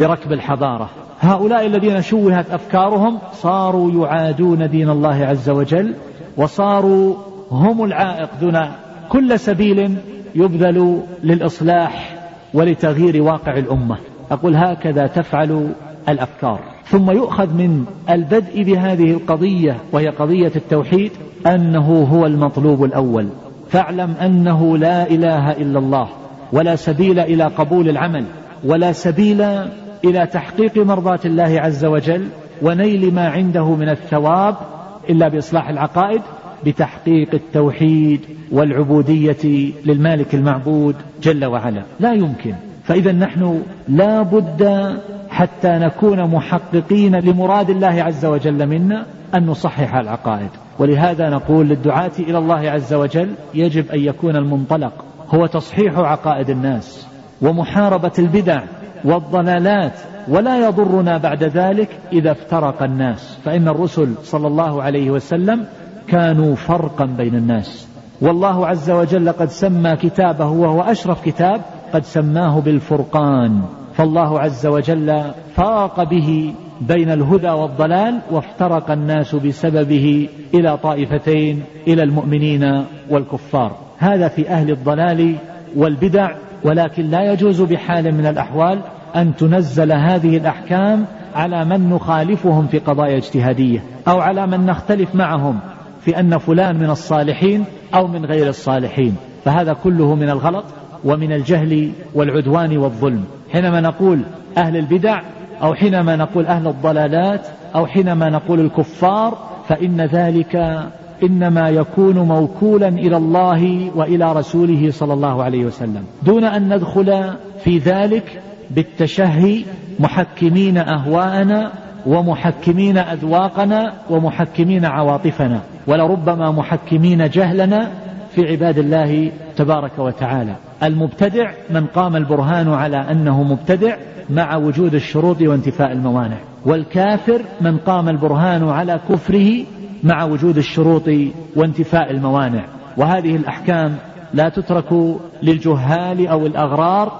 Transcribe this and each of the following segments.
بركب الحضارة. هؤلاء الذين شوهت أفكارهم صاروا يعادون دين الله عز وجل وصاروا هم العائق دون كل سبيل يبذل للإصلاح ولتغيير واقع الأمة. أقول هكذا تفعل الأفكار. ثم يؤخذ من البدء بهذه القضية وهي قضية التوحيد أنه هو المطلوب الأول. فاعلم أنه لا إله إلا الله ولا سبيل إلى قبول العمل ولا سبيل إلى تحقيق مرضاة الله عز وجل ونيل ما عنده من الثواب إلا بإصلاح العقائد بتحقيق التوحيد والعبودية للمالك المعبود جل وعلا. لا يمكن. فإذا نحن لا بد حتى نكون محققين لمراد الله عز وجل منا أن نصحح العقائد. ولهذا نقول للدعاة إلى الله عز وجل يجب أن يكون المنطلق هو تصحيح عقائد الناس ومحاربة البدع والضلالات ولا يضرنا بعد ذلك إذا افترق الناس. فإن الرسل صلى الله عليه وسلم كانوا فرقا بين الناس. والله عز وجل قد سمى كتابه وهو أشرف كتاب قد سماه بالفرقان. فالله عز وجل فرق به بين الهدى والضلال وافترق الناس بسببه إلى طائفتين إلى المؤمنين والكفار. هذا في أهل الضلال والبدع ولكن لا يجوز بحال من الأحوال أن تنزل هذه الأحكام على من نخالفهم في قضايا اجتهادية أو على من نختلف معهم في أن فلان من الصالحين أو من غير الصالحين. فهذا كله من الغلط ومن الجهل والعدوان والظلم. حينما نقول أهل البدع أو حينما نقول أهل الضلالات أو حينما نقول الكفار فإن ذلك إنما يكون موكولا إلى الله وإلى رسوله صلى الله عليه وسلم. دون أن ندخل في ذلك بالتشهي محكمين أهواءنا ومحكمين أذواقنا ومحكمين عواطفنا ولربما محكمين جهلنا في عباد الله تبارك وتعالى. المبتدع من قام البرهان على أنه مبتدع مع وجود الشروط وانتفاء الموانع. والكافر من قام البرهان على كفره مع وجود الشروط وانتفاء الموانع. وهذه الأحكام لا تترك للجهال أو الأغرار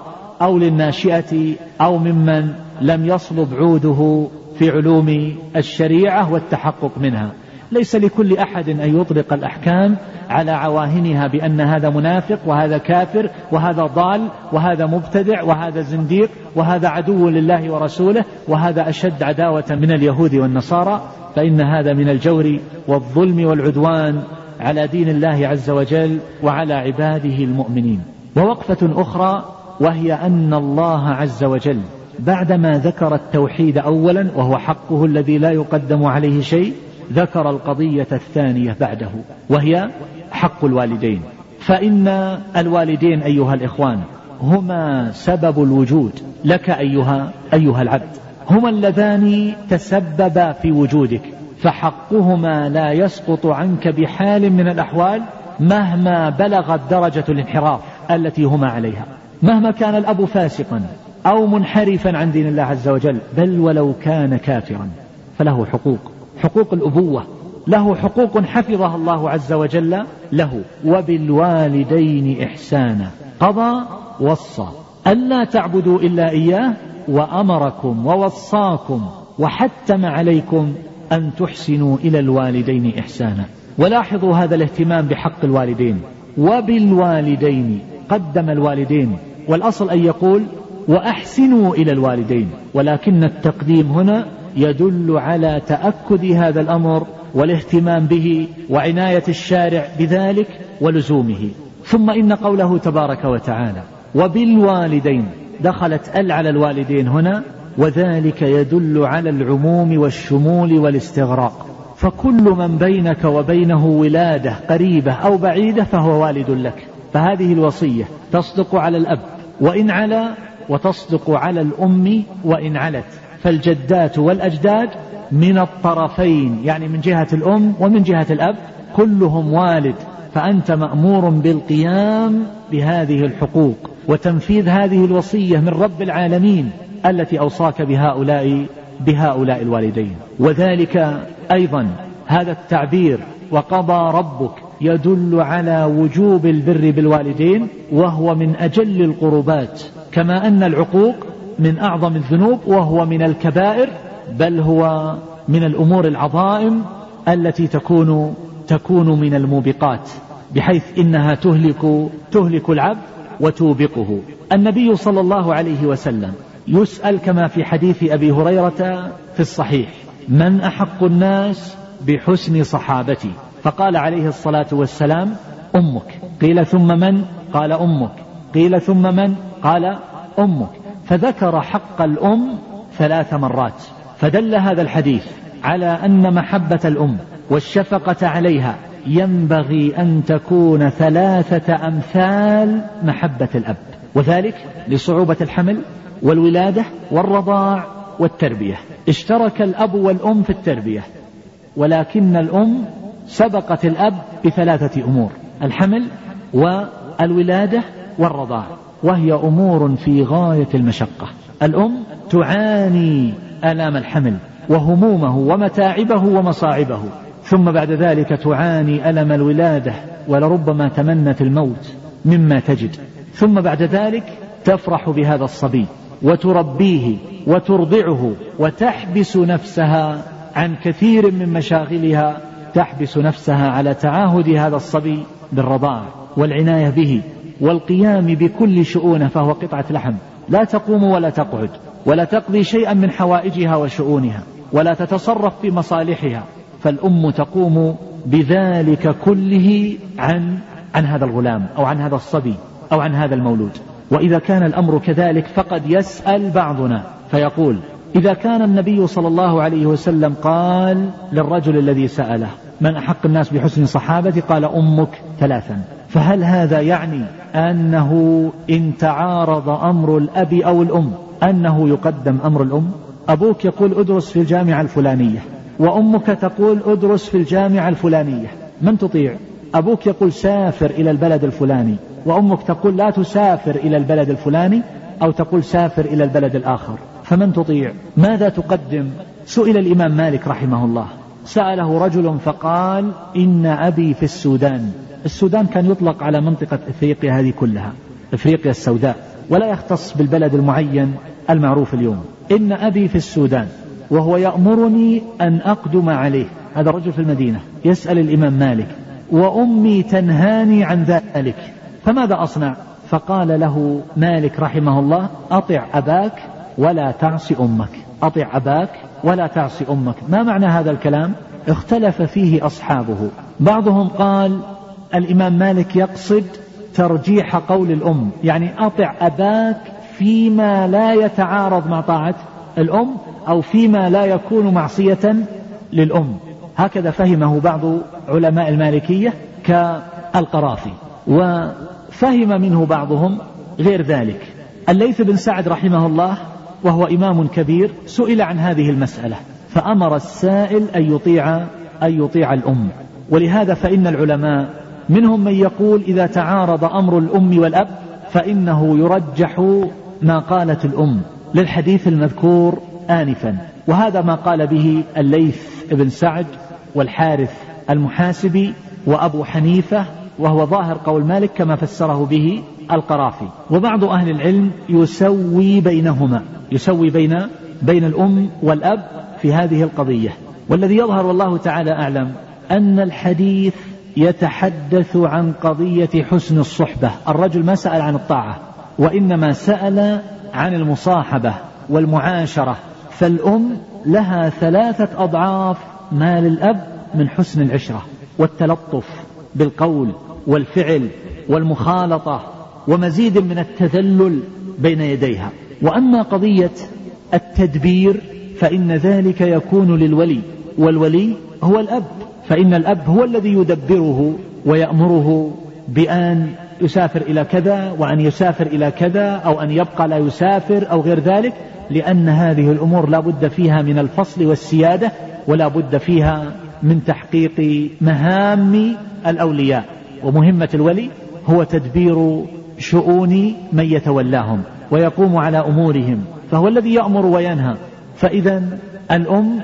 أو للناشئة أو ممن لم يصلب عوده في علوم الشريعة والتحقق منها. ليس لكل أحد أن يطلق الأحكام على عواهنها بأن هذا منافق وهذا كافر وهذا ضال وهذا مبتدع وهذا زنديق وهذا عدو لله ورسوله وهذا أشد عداوة من اليهود والنصارى فإن هذا من الجور والظلم والعدوان على دين الله عز وجل وعلى عباده المؤمنين. ووقفة أخرى وهي أن الله عز وجل بعدما ذكر التوحيد أولا وهو حقه الذي لا يقدم عليه شيء ذكر القضية الثانية بعده وهي حق الوالدين. فإن الوالدين أيها الإخوان هما سبب الوجود لك أيها أيها العبد. هما اللذان تسببا في وجودك فحقهما لا يسقط عنك بحال من الأحوال مهما بلغت درجة الانحراف التي هما عليها. مهما كان الأب فاسقا أو منحرفا عن دين الله عز وجل بل ولو كان كافرا فله حقوق. حقوق الأبوة. له حقوق حفظها الله عز وجل له. وبالوالدين إحسانا. قضى وصى. ألا تعبدوا إلا إياه وأمركم ووصاكم وحتم عليكم أن تحسنوا إلى الوالدين إحسانا. ولاحظوا هذا الاهتمام بحق الوالدين. وبالوالدين قدم الوالدين. والأصل أن يقول وأحسنوا إلى الوالدين. ولكن التقديم هنا يدل على تأكد هذا الأمر والاهتمام به وعناية الشارع بذلك ولزومه. ثم إن قوله تبارك وتعالى وبالوالدين دخلت ال على الوالدين هنا وذلك يدل على العموم والشمول والاستغراق. فكل من بينك وبينه ولادة قريبة أو بعيدة فهو والد لك. فهذه الوصية تصدق على الأب وإن علا وتصدق على الأم وإن علت. فالجدات والأجداد من الطرفين يعني من جهة الأم ومن جهة الأب كلهم والد فأنت مأمور بالقيام بهذه الحقوق وتنفيذ هذه الوصية من رب العالمين التي أوصاك بهؤلاء بهؤلاء الوالدين. وذلك أيضا هذا التعبير وقضى ربك يدل على وجوب البر بالوالدين وهو من أجل القربات كما أن العقوق من أعظم الذنوب وهو من الكبائر بل هو من الأمور العظائم التي تكون تكون من الموبقات بحيث إنها تهلك تهلك العبد وتوبقه. النبي صلى الله عليه وسلم يسأل كما في حديث أبي هريرة في الصحيح من أحق الناس بحسن صحابتي؟ فقال عليه الصلاة والسلام أمك. قيل ثم من؟ قال أمك. قيل ثم من؟ قال أمك. فذكر حق الأم ثلاث مرات فدل هذا الحديث على أن محبة الأم والشفقة عليها ينبغي أن تكون ثلاثة أمثال محبة الأب وذلك لصعوبة الحمل والولادة والرضاع والتربية. اشترك الأب والأم في التربية ولكن الأم سبقت الأب بثلاثة أمور الحمل والولادة والرضاع. وهي أمور في غاية المشقة. الأم تعاني آلام الحمل وهمومه ومتاعبه ومصاعبه ثم بعد ذلك تعاني ألم الولادة ولربما تمنت الموت مما تجد ثم بعد ذلك تفرح بهذا الصبي وتربيه وترضعه وتحبس نفسها عن كثير من مشاغلها تحبس نفسها على تعاهد هذا الصبي بالرضاعة والعناية به والقيام بكل شؤونه فهو قطعة لحم. لا تقوم ولا تقعد ولا تقضي شيئا من حوائجها وشؤونها ولا تتصرف في مصالحها فالأم تقوم بذلك كله عن عن هذا الغلام أو عن هذا الصبي أو عن هذا المولود. وإذا كان الأمر كذلك فقد يسأل بعضنا فيقول إذا كان النبي صلى الله عليه وسلم قال للرجل الذي سأله من أحق الناس بحسن صحابتي قال أمك ثلاثا. فهل هذا يعني أنه إن تعارض أمر الأب أو الأم أنه يقدم أمر الأم؟ أبوك يقول أدرس في الجامعة الفلانية وأمك تقول أدرس في الجامعة الفلانية من تطيع؟ أبوك يقول سافر إلى البلد الفلاني وأمك تقول لا تسافر إلى البلد الفلاني أو تقول سافر إلى البلد الآخر فمن تطيع؟ ماذا تقدم؟ سئل الإمام مالك رحمه الله. سأله رجل فقال إن أبي في السودان. السودان كان يطلق على منطقة إفريقيا هذه كلها إفريقيا السوداء ولا يختص بالبلد المعين المعروف اليوم. إن أبي في السودان وهو يأمرني أن أقدم عليه. هذا رجل في المدينة يسأل الإمام مالك وأمي تنهاني عن ذلك فماذا أصنع؟ فقال له مالك رحمه الله أطع أباك ولا تعصي أمك. أطع أباك ولا تعصي أمك. ما معنى هذا الكلام؟ اختلف فيه أصحابه. بعضهم قال الإمام مالك يقصد ترجيح قول الأم. يعني أطع أباك فيما لا يتعارض مع طاعة الأم أو فيما لا يكون معصية للأم. هكذا فهمه بعض علماء المالكية كالقرافي وفهم منه بعضهم غير ذلك. الليث بن سعد رحمه الله وهو إمام كبير سئل عن هذه المسألة فأمر السائل أن يطيع أن يطيع الأم. ولهذا فإن العلماء منهم من يقول إذا تعارض أمر الأم والأب فإنه يرجح ما قالت الأم للحديث المذكور آنفا. وهذا ما قال به الليث بن سعد والحارث المحاسبي وأبو حنيفة وهو ظاهر قول مالك كما فسره به القرافي. وبعض أهل العلم يسوي بينهما يسوي بين بين الأم والأب في هذه القضية. والذي يظهر والله تعالى أعلم أن الحديث يتحدث عن قضية حسن الصحبة. الرجل ما سأل عن الطاعة وإنما سأل عن المصاحبة والمعاشرة. فالأم لها ثلاثة أضعاف ما للأب من حسن العشرة والتلطف بالقول والفعل والمخالطة ومزيد من التذلل بين يديها. وأما قضية التدبير فإن ذلك يكون للولي والولي هو الأب. فإن الأب هو الذي يدبره ويأمره بأن يسافر إلى كذا وأن يسافر إلى كذا أو أن يبقى لا يسافر أو غير ذلك لأن هذه الأمور لا بد فيها من الفصل والسيادة ولا بد فيها من تحقيق مهام الأولياء. ومهمة الولي هو تدبير شؤون من يتولاهم ويقوم على أمورهم فهو الذي يأمر وينهى. فإذا الأم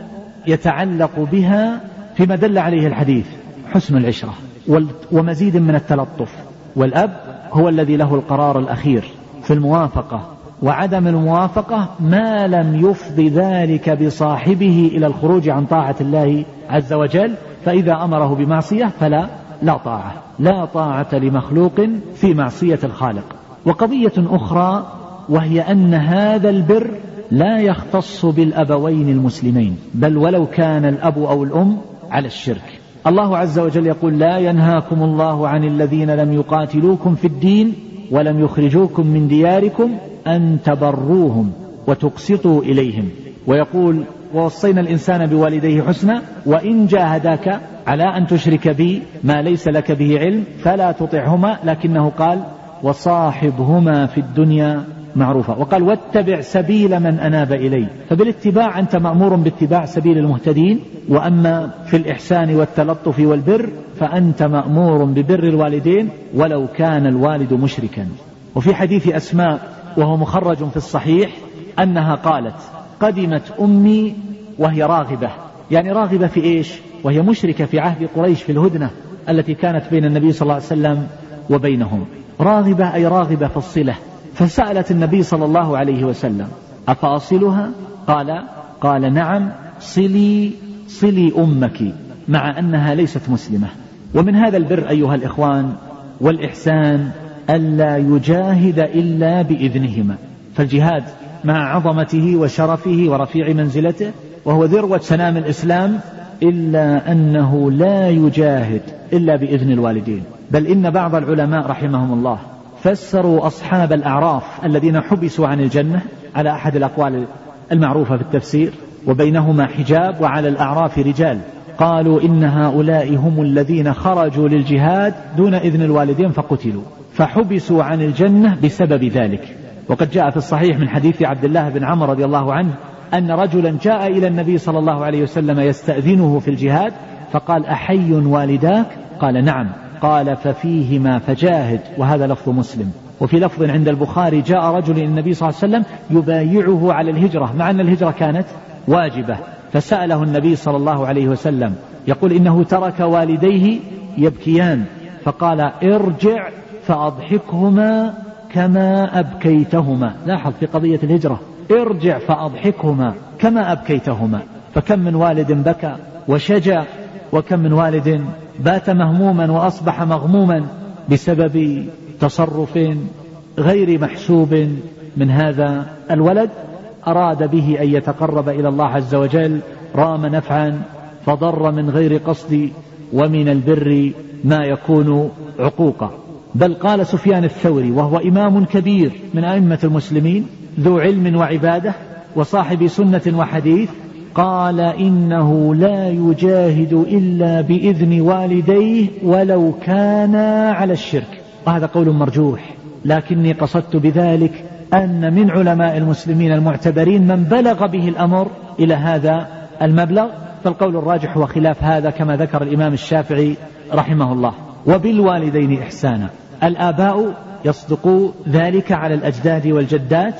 يتعلق بها فيما دل عليه الحديث حسن العشرة ومزيد من التلطف. والأب هو الذي له القرار الأخير في الموافقة وعدم الموافقة ما لم يفض ذلك بصاحبه إلى الخروج عن طاعة الله عز وجل فإذا أمره بمعصية فلا لا طاعة لا طاعة لمخلوق في معصية الخالق. وقضية أخرى وهي أن هذا البر لا يختص بالأبوين المسلمين بل ولو كان الأب أو الأم على الشرك. الله عز وجل يقول لا ينهاكم الله عن الذين لم يقاتلوكم في الدين ولم يخرجوكم من دياركم أن تبروهم وتقسطوا إليهم. ويقول ووصينا الإنسان بوالديه حسنا وإن جاهداك على أن تشرك بي ما ليس لك به علم فلا تطعهما. لكنه قال وصاحبهما في الدنيا معروفة. وقال واتبع سبيل من أناب إلي. فبالاتباع أنت مأمور باتباع سبيل المهتدين وأما في الإحسان والتلطف والبر فأنت مأمور ببر الوالدين ولو كان الوالد مشركا. وفي حديث أسماء وهو مخرج في الصحيح أنها قالت قدمت أمي وهي راغبة. يعني راغبة في إيش؟ وهي مشركة في عهد قريش في الهدنة التي كانت بين النبي صلى الله عليه وسلم وبينهم. راغبة أي راغبة في الصلة. فسألت النبي صلى الله عليه وسلم أفأصلها؟ قال قال نعم صلي صلي أمك مع أنها ليست مسلمة. ومن هذا البر أيها الإخوان والإحسان ألا يجاهد إلا بإذنهما. فالجهاد مع عظمته وشرفه ورفيع منزلته وهو ذروة سنام الإسلام إلا أنه لا يجاهد إلا بإذن الوالدين. بل إن بعض العلماء رحمهم الله فسروا أصحاب الأعراف الذين حبسوا عن الجنة على أحد الأقوال المعروفة في التفسير وبينهما حجاب وعلى الأعراف رجال. قالوا إن هؤلاء هم الذين خرجوا للجهاد دون إذن الوالدين فقتلوا فحبسوا عن الجنة بسبب ذلك. وقد جاء في الصحيح من حديث عبد الله بن عمر رضي الله عنه أن رجلا جاء إلى النبي صلى الله عليه وسلم يستأذنه في الجهاد فقال أحي والداك؟ قال نعم. قال ففيهما فجاهد وهذا لفظ مسلم. وفي لفظ عند البخاري جاء رجل إلى النبي صلى الله عليه وسلم يبايعه على الهجرة مع أن الهجرة كانت واجبة فسأله النبي صلى الله عليه وسلم يقول إنه ترك والديه يبكيان فقال ارجع فأضحكهما كما أبكيتهما. لاحظ في قضية الهجرة ارجع فأضحكهما كما أبكيتهما. فكم من والد بكى وشجع وكم من والد بات مهموما وأصبح مغموما بسبب تصرف غير محسوب من هذا الولد. أراد به أن يتقرب إلى الله عز وجل رام نفعا فضر من غير قصد ومن البر ما يكون عقوقا بل قال سفيان الثوري وهو إمام كبير من أئمة المسلمين ذو علم وعبادة وصاحب سنة وحديث قال إنه لا يجاهد إلا بإذن والديه ولو كانا على الشرك. وهذا قول مرجوح. لكني قصدت بذلك أن من علماء المسلمين المعتبرين من بلغ به الأمر إلى هذا المبلغ. فالقول الراجح هو خلاف هذا كما ذكر الإمام الشافعي رحمه الله. وبالوالدين إحسانا. الآباء يصدق ذلك على الأجداد والجدات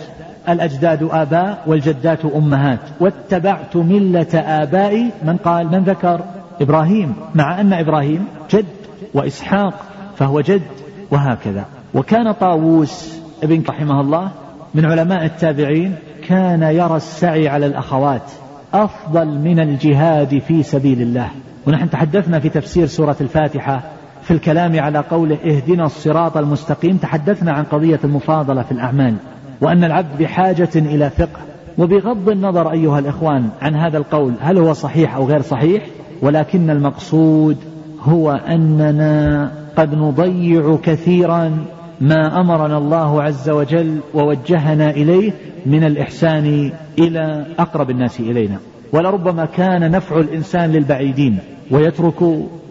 الأجداد آباء والجدات أمهات. واتبعت ملة آبائي. من قال؟ من ذكر؟ إبراهيم. مع أن إبراهيم جد وإسحاق فهو جد وهكذا. وكان طاووس ابن رحمه الله من علماء التابعين كان يرى السعي على الأخوات أفضل من الجهاد في سبيل الله. ونحن تحدثنا في تفسير سورة الفاتحة في الكلام على قوله اهدنا الصراط المستقيم. تحدثنا عن قضية المفاضلة في الأعمال. وأن العبد بحاجة إلى فقه وبغض النظر أيها الإخوان عن هذا القول هل هو صحيح أو غير صحيح؟ ولكن المقصود هو أننا قد نضيع كثيرا ما أمرنا الله عز وجل ووجهنا إليه من الإحسان إلى أقرب الناس إلينا. ولربما كان نفع الإنسان للبعيدين ويترك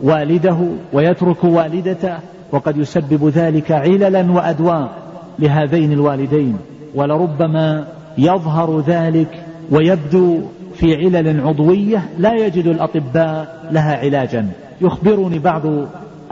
والده ويترك والدته وقد يسبب ذلك عللا وأدواء لهذين الوالدين. ولربما يظهر ذلك ويبدو في علل عضوية لا يجد الأطباء لها علاجا. يخبرني بعض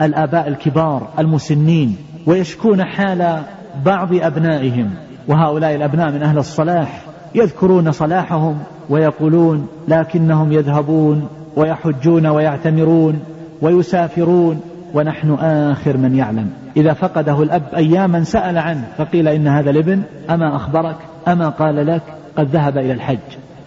الآباء الكبار المسنين ويشكون حال بعض أبنائهم وهؤلاء الأبناء من أهل الصلاح يذكرون صلاحهم ويقولون لكنهم يذهبون ويحجون ويعتمرون ويسافرون ونحن آخر من يعلم. إذا فقده الأب أياما سأل عنه فقيل إن هذا الابن أما أخبرك أما قال لك قد ذهب إلى الحج.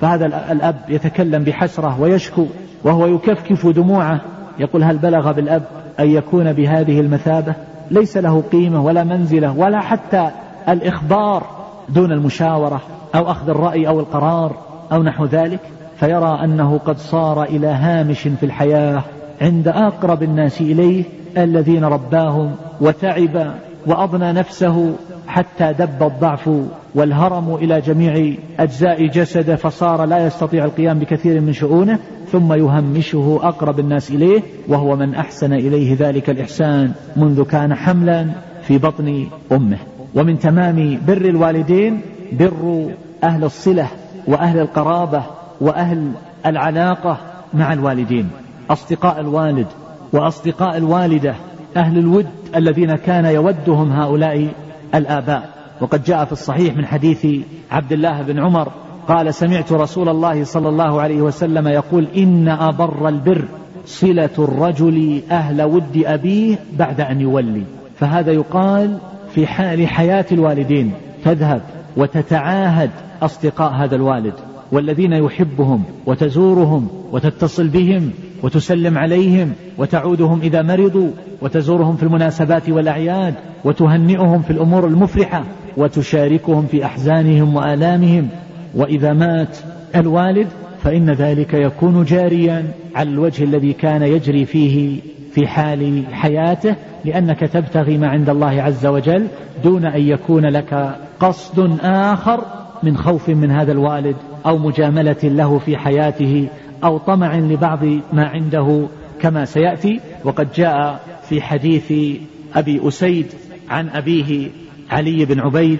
فهذا الأب يتكلم بحسرة ويشكو وهو يكفكف دموعه يقول هل بلغ بالأب أن يكون بهذه المثابة؟ ليس له قيمة ولا منزلة ولا حتى الإخبار دون المشاورة أو أخذ الرأي أو القرار أو نحو ذلك. فيرى أنه قد صار إلى هامش في الحياة. عند أقرب الناس إليه الذين رباهم وتعب وأضنى نفسه حتى دب الضعف والهرم إلى جميع أجزاء جسده فصار لا يستطيع القيام بكثير من شؤونه ثم يهمشه أقرب الناس إليه وهو من أحسن إليه ذلك الإحسان منذ كان حملا في بطن أمه. ومن تمام بر الوالدين بر أهل الصلة وأهل القرابة وأهل العلاقة مع الوالدين. أصدقاء الوالد وأصدقاء الوالدة أهل الود الذين كان يودهم هؤلاء الآباء. وقد جاء في الصحيح من حديث عبد الله بن عمر قال سمعت رسول الله صلى الله عليه وسلم يقول إن أبر البر صلة الرجل أهل ود أبيه بعد أن يولي. فهذا يقال في حال حياة الوالدين تذهب وتتعاهد أصدقاء هذا الوالد والذين يحبهم وتزورهم وتتصل بهم وتسلم عليهم وتعودهم إذا مرضوا وتزورهم في المناسبات والأعياد وتهنئهم في الأمور المفرحة وتشاركهم في أحزانهم وآلامهم. وإذا مات الوالد فإن ذلك يكون جاريا على الوجه الذي كان يجري فيه في حال حياته لأنك تبتغي ما عند الله عز وجل دون أن يكون لك قصد آخر من خوف من هذا الوالد أو مجاملة له في حياته أو طمع لبعض ما عنده كما سيأتي وقد جاء في حديث أبي أسيد عن أبيه علي بن عبيد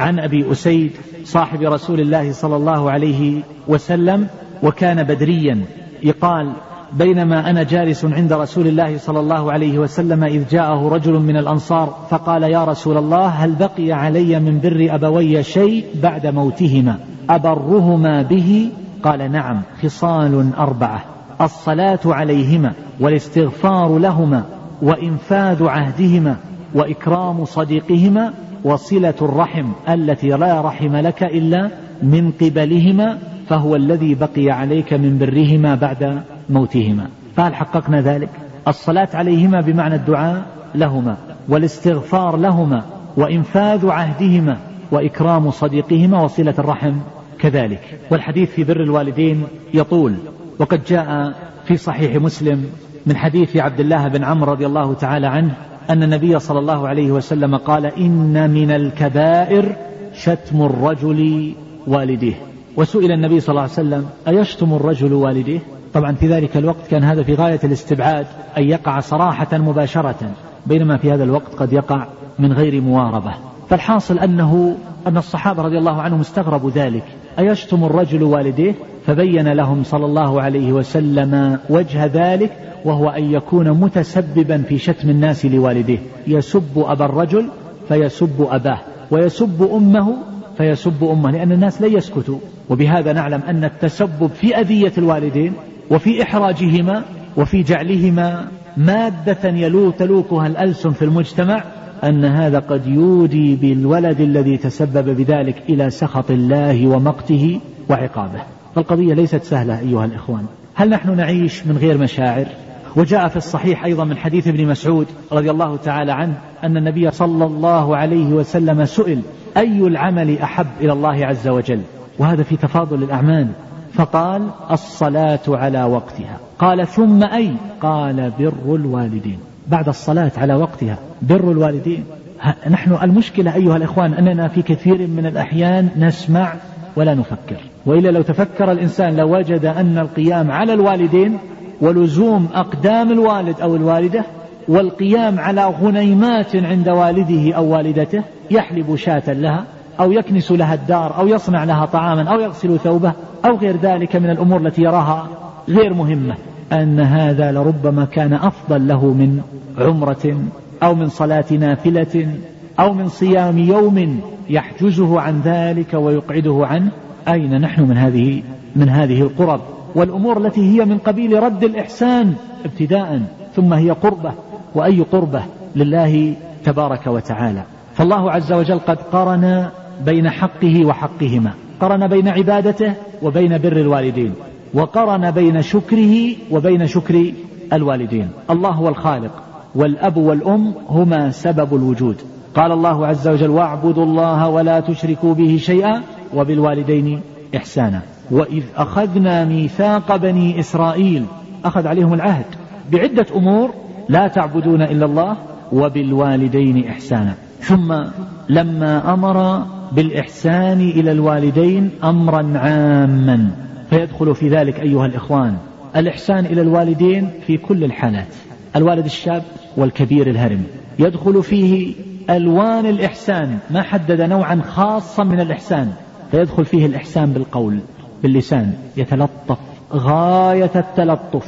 عن أبي أسيد صاحب رسول الله صلى الله عليه وسلم وكان بدريا يقال بينما أنا جالس عند رسول الله صلى الله عليه وسلم إذ جاءه رجل من الأنصار فقال يا رسول الله هل بقي علي من بر أبوي شيء بعد موتهما؟ أبرهما به؟ قال نعم خصال أربعة. الصلاة عليهما والاستغفار لهما وإنفاذ عهدهما وإكرام صديقهما وصلة الرحم التي لا رحم لك إلا من قبلهما فهو الذي بقي عليك من برهما بعد موتهما. فهل حققنا ذلك. الصلاة عليهما بمعنى الدعاء لهما والاستغفار لهما وإنفاذ عهدهما وإكرام صديقهما وصلة الرحم كذلك. والحديث في بر الوالدين يطول وقد جاء في صحيح مسلم من حديث عبد الله بن عمرو رضي الله تعالى عنه أن النبي صلى الله عليه وسلم قال إن من الكبائر شتم الرجل والديه وسئل النبي صلى الله عليه وسلم أيشتم الرجل والديه طبعا في ذلك الوقت كان هذا في غاية الاستبعاد أن يقع صراحة مباشرة بينما في هذا الوقت قد يقع من غير مواربة. فالحاصل أنه أن الصحابة رضي الله عنهم استغربوا ذلك. أيشتم الرجل والديه؟ فبين لهم صلى الله عليه وسلم وجه ذلك وهو أن يكون متسببا في شتم الناس لوالديه. يسب أبا الرجل فيسب أباه. ويسب أمه فيسب أمه. لأن الناس لن يسكتوا. وبهذا نعلم أن التسبب في أذية الوالدين وفي إحراجهما وفي جعلهما مادة يلو تلوكها الألسن في المجتمع أن هذا قد يودي بالولد الذي تسبب بذلك إلى سخط الله ومقته وعقابه. فالقضية ليست سهلة أيها الإخوان. هل نحن نعيش من غير مشاعر؟ وجاء في الصحيح أيضا من حديث ابن مسعود رضي الله تعالى عنه أن النبي صلى الله عليه وسلم سئل أي العمل أحب إلى الله عز وجل؟ وهذا في تفاضل الأعمال. فقال الصلاة على وقتها. قال ثم أي؟ قال بر الوالدين. بعد الصلاة على وقتها. بر الوالدين. نحن المشكلة أيها الإخوان أننا في كثير من الأحيان نسمع ولا نفكر. وإلا لو تفكر الإنسان لوجد أن القيام على الوالدين ولزوم أقدام الوالد أو الوالدة والقيام على غنيمات عند والده أو والدته يحلب شاة لها أو يكنس لها الدار أو يصنع لها طعاما أو يغسل ثوبه أو غير ذلك من الأمور التي يراها غير مهمة. أن هذا لربما كان أفضل له من عمرة أو من صلاة نافلة أو من صيام يوم يحجزه عن ذلك ويقعده عنه أين نحن من هذه من هذه القرب. والأمور التي هي من قبيل رد الإحسان ابتداء ثم هي قربة وأي قربة؟ لله تبارك وتعالى. فالله عز وجل قد قرن بين حقه وحقهما. قرن بين عبادته وبين بر الوالدين. وقرن بين شكره وبين شكر الوالدين. الله هو الخالق والأب والأم هما سبب الوجود. قال الله عز وجل واعبدوا الله ولا تشركوا به شيئا وبالوالدين إحسانا. وإذ أخذنا ميثاق بني إسرائيل أخذ عليهم العهد بعدة أمور لا تعبدون إلا الله وبالوالدين إحسانا. ثم لما أمر بالإحسان إلى الوالدين أمرا عاما. فيدخل في ذلك أيها الإخوان الإحسان إلى الوالدين في كل الحالات. الوالد الشاب والكبير الهرم. يدخل فيه ألوان الإحسان ما حدد نوعا خاصا من الإحسان. فيدخل فيه الإحسان بالقول باللسان. يتلطف غاية التلطف.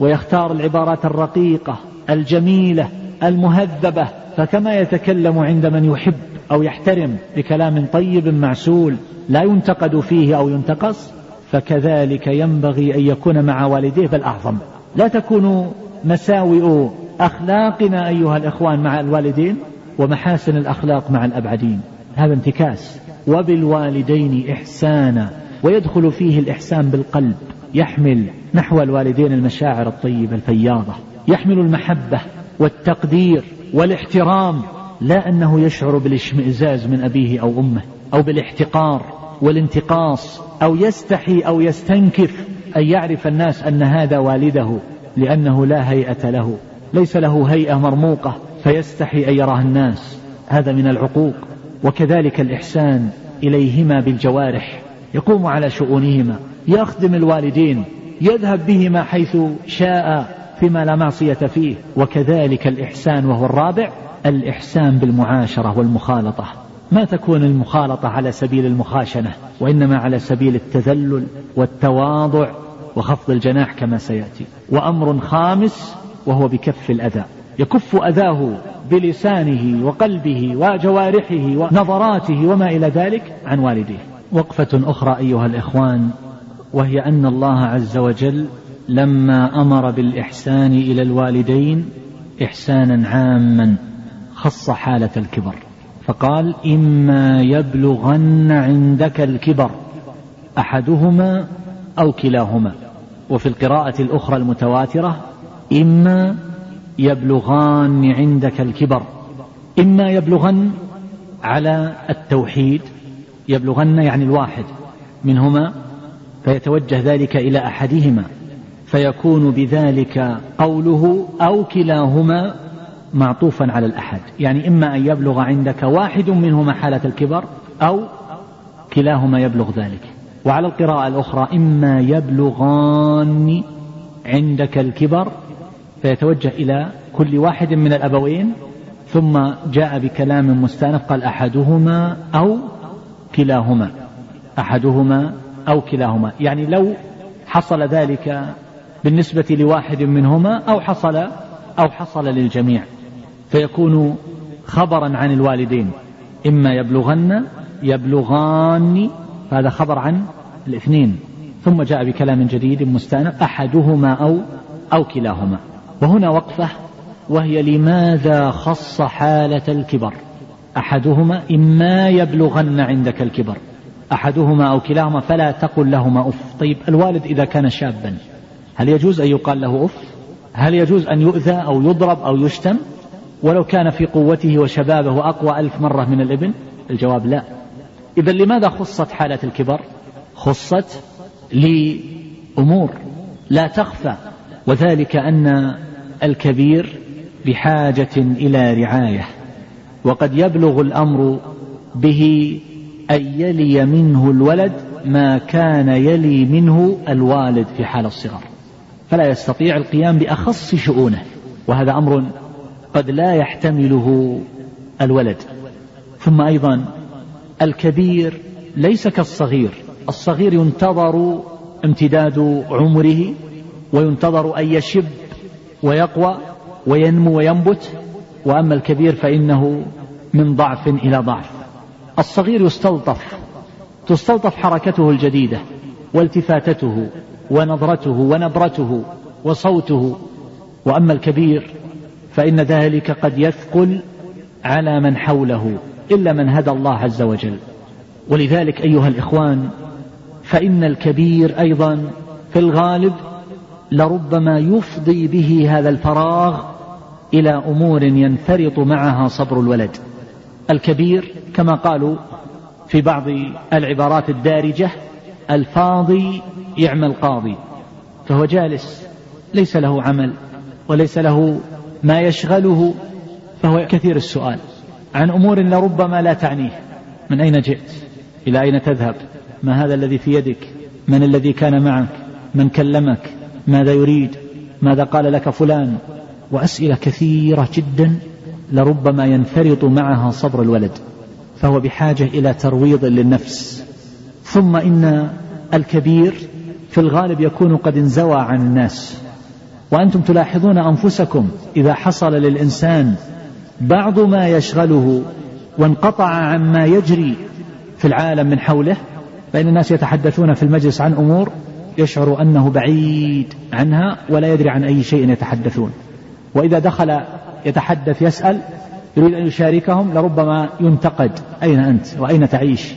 ويختار العبارات الرقيقة الجميلة المهذبة. فكما يتكلم عند من يحب أو يحترم بكلام طيب معسول لا ينتقد فيه أو ينتقص فكذلك ينبغي أن يكون مع والديه بل أعظم. لا تكون مساوئ أخلاقنا أيها الإخوان مع الوالدين ومحاسن الأخلاق مع الأبعدين. هذا انتكاس. وبالوالدين إحسانا. ويدخل فيه الإحسان بالقلب. يحمل نحو الوالدين المشاعر الطيبة الفياضة. يحمل المحبة والتقدير. والاحترام لا أنه يشعر بالاشمئزاز من أبيه أو أمه أو بالاحتقار والانتقاص أو يستحي أو يستنكف أن يعرف الناس أن هذا والده لأنه لا هيئة له ليس له هيئة مرموقة فيستحي أن يراه الناس. هذا من العقوق وكذلك الإحسان إليهما بالجوارح. يقوم على شؤونهما يخدم الوالدين يذهب بهما حيث شاء. فيما لا معصية فيه وكذلك الإحسان وهو الرابع الإحسان بالمعاشرة والمخالطة. ما تكون المخالطة على سبيل المخاشنة وإنما على سبيل التذلل والتواضع وخفض الجناح كما سيأتي. وأمر خامس وهو بكف الأذى. يكف أذاه بلسانه وقلبه وجوارحه ونظراته وما إلى ذلك عن والديه. وقفة أخرى أيها الإخوان وهي أن الله عز وجل لما أمر بالإحسان إلى الوالدين إحسانا عاما خص حالة الكبر فقال إما يبلغن عندك الكبر أحدهما أو كلاهما. وفي القراءة الأخرى المتواترة إما يبلغان عندك الكبر إما يبلغن على التوحيد يبلغن يعني الواحد منهما فيتوجه ذلك إلى أحدهما. فيكون بذلك قوله أو كلاهما معطوفا على الأحد. يعني إما أن يبلغ عندك واحد منهما حالة الكبر أو كلاهما يبلغ ذلك. وعلى القراءة الأخرى إما يبلغان عندك الكبر فيتوجه إلى كل واحد من الأبوين ثم جاء بكلام مستأنف قال أحدهما أو كلاهما. أحدهما أو كلاهما. يعني لو حصل ذلك بالنسبة لواحد منهما أو حصل أو حصل للجميع فيكون خبرا عن الوالدين. إما يبلغن يبلغان هذا خبر عن الاثنين. ثم جاء بكلام جديد مستأنف أحدهما أو أو كلاهما. وهنا وقفة وهي لماذا خص حالة الكبر؟ أحدهما إما يبلغن عندك الكبر. أحدهما أو كلاهما فلا تقل لهما أف. طيب الوالد إذا كان شابا هل يجوز أن يقال له أف؟ هل يجوز أن يؤذى أو يضرب أو يشتم؟ ولو كان في قوته وشبابه أقوى ألف مرة من الابن الجواب لا. إذا لماذا خصت حالة الكبر؟ خصت لأمور لا تخفى وذلك أن الكبير بحاجة إلى رعاية وقد يبلغ الأمر به أن يلي منه الولد ما كان يلي منه الوالد في حال الصغر. فلا يستطيع القيام بأخص شؤونه وهذا أمر قد لا يحتمله الولد. ثم أيضا الكبير ليس كالصغير الصغير ينتظر امتداد عمره وينتظر أن يشب ويقوى وينمو وينبت وأما الكبير فإنه من ضعف إلى ضعف. الصغير يستلطف تستلطف حركته الجديدة والتفاتته ونظرته ونبرته وصوته. وأما الكبير فإن ذلك قد يثقل على من حوله إلا من هدى الله عز وجل. ولذلك أيها الإخوان فإن الكبير أيضا في الغالب لربما يفضي به هذا الفراغ إلى أمور ينفرط معها صبر الولد. الكبير كما قالوا في بعض العبارات الدارجة الفاضي يعمل قاضي فهو جالس ليس له عمل وليس له ما يشغله فهو كثير السؤال عن أمور لربما لا تعنيه. من أين جئت؟ إلى أين تذهب؟ ما هذا الذي في يدك؟ من الذي كان معك؟ من كلمك؟ ماذا يريد؟ ماذا قال لك فلان؟ وأسئلة كثيرة جدا لربما ينفرط معها صبر الولد فهو بحاجة إلى ترويض للنفس. ثم إن الكبير في الغالب يكون قد انزوى عن الناس. وأنتم تلاحظون أنفسكم إذا حصل للإنسان بعض ما يشغله وانقطع عما يجري في العالم من حوله فإن الناس يتحدثون في المجلس عن أمور يشعر أنه بعيد عنها ولا يدري عن أي شيء يتحدثون. وإذا دخل يتحدث يسأل يريد أن يشاركهم لربما ينتقد أين أنت؟ وأين تعيش؟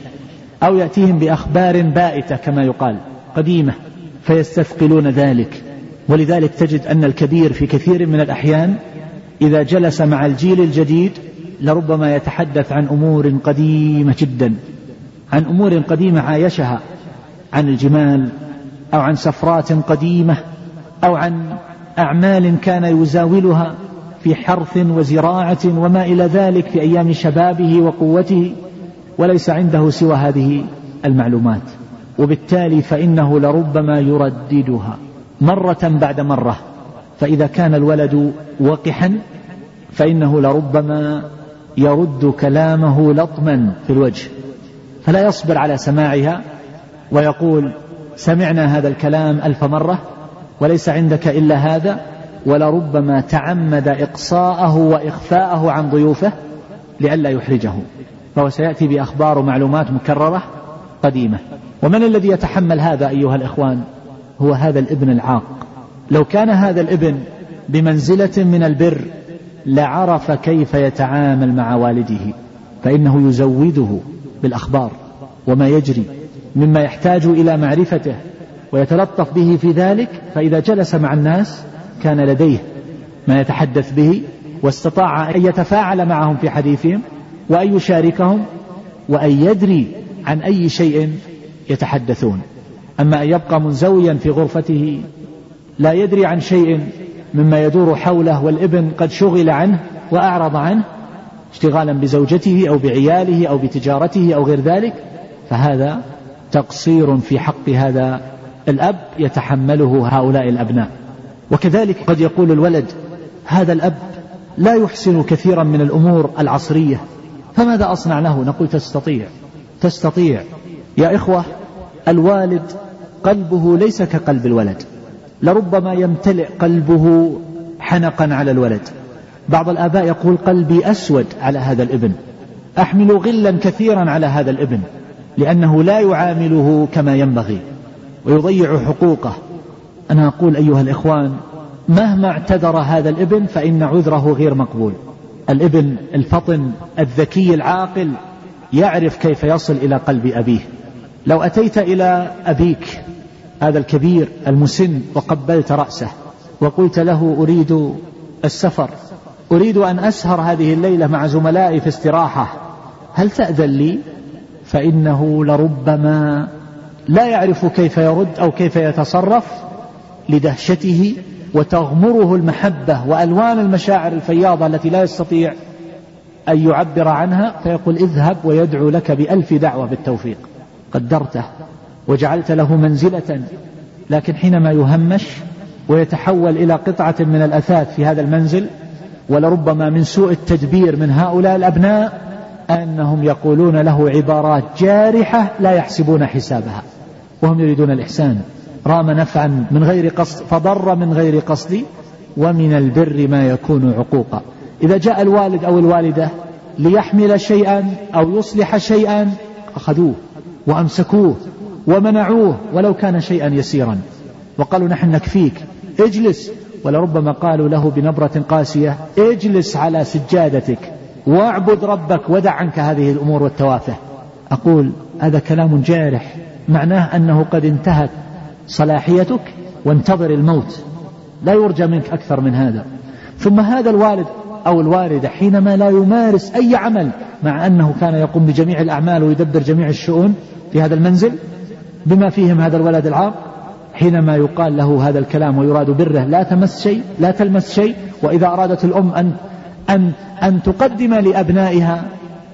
أو يأتيهم بأخبار بائتة كما يقال. قديمة فيستثقلون ذلك. ولذلك تجد أن الكبير في كثير من الأحيان إذا جلس مع الجيل الجديد لربما يتحدث عن أمور قديمة جدا عن أمور قديمة عايشها عن الجمال أو عن سفرات قديمة أو عن أعمال كان يزاولها في حرث وزراعة وما إلى ذلك في أيام شبابه وقوته وليس عنده سوى هذه المعلومات. وبالتالي فإنه لربما يرددها مرة بعد مرة. فإذا كان الولد وقحا فإنه لربما يرد كلامه لطما في الوجه. فلا يصبر على سماعها ويقول سمعنا هذا الكلام ألف مرة وليس عندك إلا هذا ولربما تعمد إقصاءه وإخفاءه عن ضيوفه لئلا يحرجه. فهو سيأتي بأخبار ومعلومات مكررة قديمة ومن الذي يتحمل هذا أيها الإخوان؟ هو هذا الابن العاق. لو كان هذا الابن بمنزلة من البر لعرف كيف يتعامل مع والده فإنه يزوده بالأخبار وما يجري مما يحتاج إلى معرفته ويتلطف به في ذلك فإذا جلس مع الناس كان لديه ما يتحدث به واستطاع أن يتفاعل معهم في حديثهم وأن يشاركهم وأن يدري عن أي شيء يتحدثون. أما أن يبقى منزويا في غرفته لا يدري عن شيء مما يدور حوله والابن قد شغل عنه وأعرض عنه اشتغالا بزوجته أو بعياله أو بتجارته أو غير ذلك فهذا تقصير في حق هذا الأب يتحمله هؤلاء الأبناء. وكذلك قد يقول الولد هذا الأب لا يحسن كثيرا من الأمور العصرية فماذا أصنع له؟ نقول تستطيع. تستطيع. يا إخوة الوالد قلبه ليس كقلب الولد لربما يمتلئ قلبه حنقا على الولد. بعض الآباء يقول قلبي أسود على هذا الابن أحمل غلا كثيرا على هذا الابن لأنه لا يعامله كما ينبغي ويضيع حقوقه. أنا أقول أيها الإخوان مهما اعتذر هذا الابن فإن عذره غير مقبول. الابن الفطن الذكي العاقل يعرف كيف يصل إلى قلب أبيه. لو أتيت إلى أبيك هذا الكبير المسن وقبلت رأسه وقلت له أريد السفر أريد أن أسهر هذه الليلة مع زملائي في استراحة هل تأذن لي؟ فإنه لربما لا يعرف كيف يرد أو كيف يتصرف لدهشته وتغمره المحبة وألوان المشاعر الفياضة التي لا يستطيع أن يعبر عنها فيقول اذهب ويدعو لك بألف دعوة بالتوفيق. قدرته وجعلت له منزلة. لكن حينما يهمش ويتحول إلى قطعة من الأثاث في هذا المنزل ولربما من سوء التدبير من هؤلاء الأبناء أنهم يقولون له عبارات جارحة لا يحسبون حسابها وهم يريدون الإحسان. رام نفعا من غير قصد فضر من غير قصد ومن البر ما يكون عقوقا. إذا جاء الوالد أو الوالدة ليحمل شيئا أو يصلح شيئا أخذوه وأمسكوه ومنعوه ولو كان شيئا يسيرا. وقالوا نحن نكفيك اجلس. ولربما قالوا له بنبرة قاسية اجلس على سجادتك واعبد ربك ودع عنك هذه الأمور والتوافه. أقول هذا كلام جارح معناه أنه قد انتهت صلاحيتك وانتظر الموت. لا يرجى منك أكثر من هذا. ثم هذا الوالد أو الوالدة حينما لا يمارس أي عمل مع أنه كان يقوم بجميع الأعمال ويدبر جميع الشؤون في هذا المنزل بما فيهم هذا الولد العاق حينما يقال له هذا الكلام ويراد بره لا تمس شيء لا تلمس شيء وإذا أرادت الأم أن أن أن تقدم لأبنائها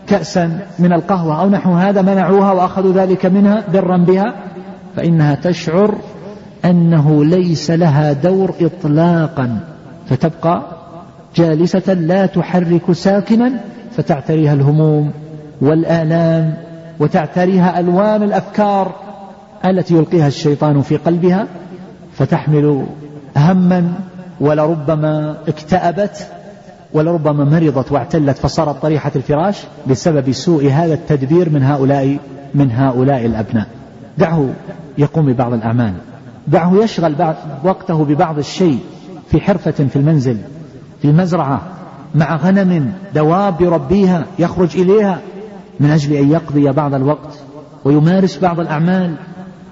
كأسا من القهوة أو نحو هذا منعوها وأخذوا ذلك منها برا بها فإنها تشعر أنه ليس لها دور إطلاقا فتبقى جالسة لا تحرك ساكنا فتعتريها الهموم والآلام وتعتريها ألوان الأفكار التي يلقيها الشيطان في قلبها فتحمل هما ولربما اكتأبت ولربما مرضت واعتلت فصارت طريحة الفراش بسبب سوء هذا التدبير من هؤلاء من هؤلاء الأبناء. دعه يقوم ببعض الأعمال. دعه يشغل بعض وقته ببعض الشيء في حرفة في المنزل. في المزرعة مع غنم دواب يربيها يخرج إليها من أجل أن يقضي بعض الوقت ويمارس بعض الأعمال.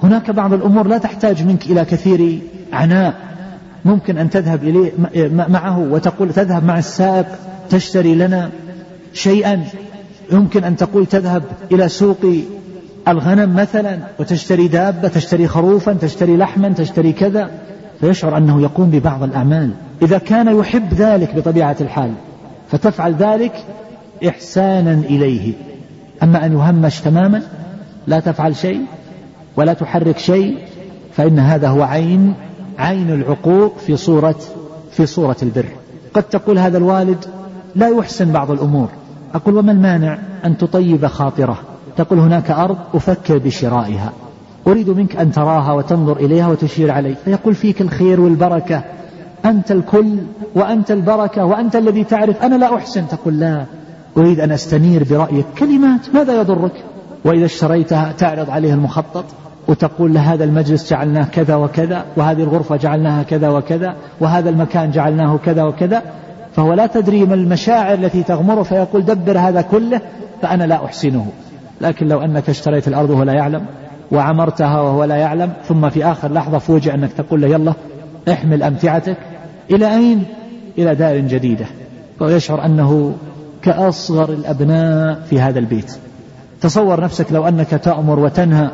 هناك بعض الأمور لا تحتاج منك إلى كثير عناء. ممكن أن تذهب إليه معه وتقول تذهب مع السائق تشتري لنا شيئا. يمكن أن تقول تذهب إلى سوق الغنم مثلا وتشتري دابة تشتري خروفا تشتري لحما تشتري كذا. فيشعر أنه يقوم ببعض الأعمال. إذا كان يحب ذلك بطبيعة الحال فتفعل ذلك إحسانا إليه. أما أن يهمش تماما لا تفعل شيء ولا تحرك شيء فإن هذا هو عين عين العقوق في صورة في صورة البر. قد تقول هذا الوالد لا يحسن بعض الأمور. أقول وما المانع أن تطيب خاطره؟ تقول هناك أرض أفكر بشرائها. أريد منك أن تراها وتنظر إليها وتشير علي فيقول فيك الخير والبركة. أنت الكل وأنت البركة وأنت الذي تعرف. أنا لا أحسن. تقول لا. أريد أن أستنير برأيك. كلمات. ماذا يضرك؟ وإذا اشتريتها تعرض عليه المخطط وتقول له هذا المجلس جعلناه كذا وكذا وهذه الغرفة جعلناها كذا وكذا وهذا المكان جعلناه كذا وكذا. فهو لا تدري ما المشاعر التي تغمره. فيقول دبر هذا كله فأنا لا أحسنه. لكن لو أنك اشتريت الأرض وهو لا يعلم وعمرتها وهو لا يعلم ثم في آخر لحظة فوجئ أنك تقول له يلا احمل أمتعتك إلى أين؟ إلى دار جديدة. ويشعر أنه كأصغر الأبناء في هذا البيت. تصور نفسك لو أنك تأمر وتنهى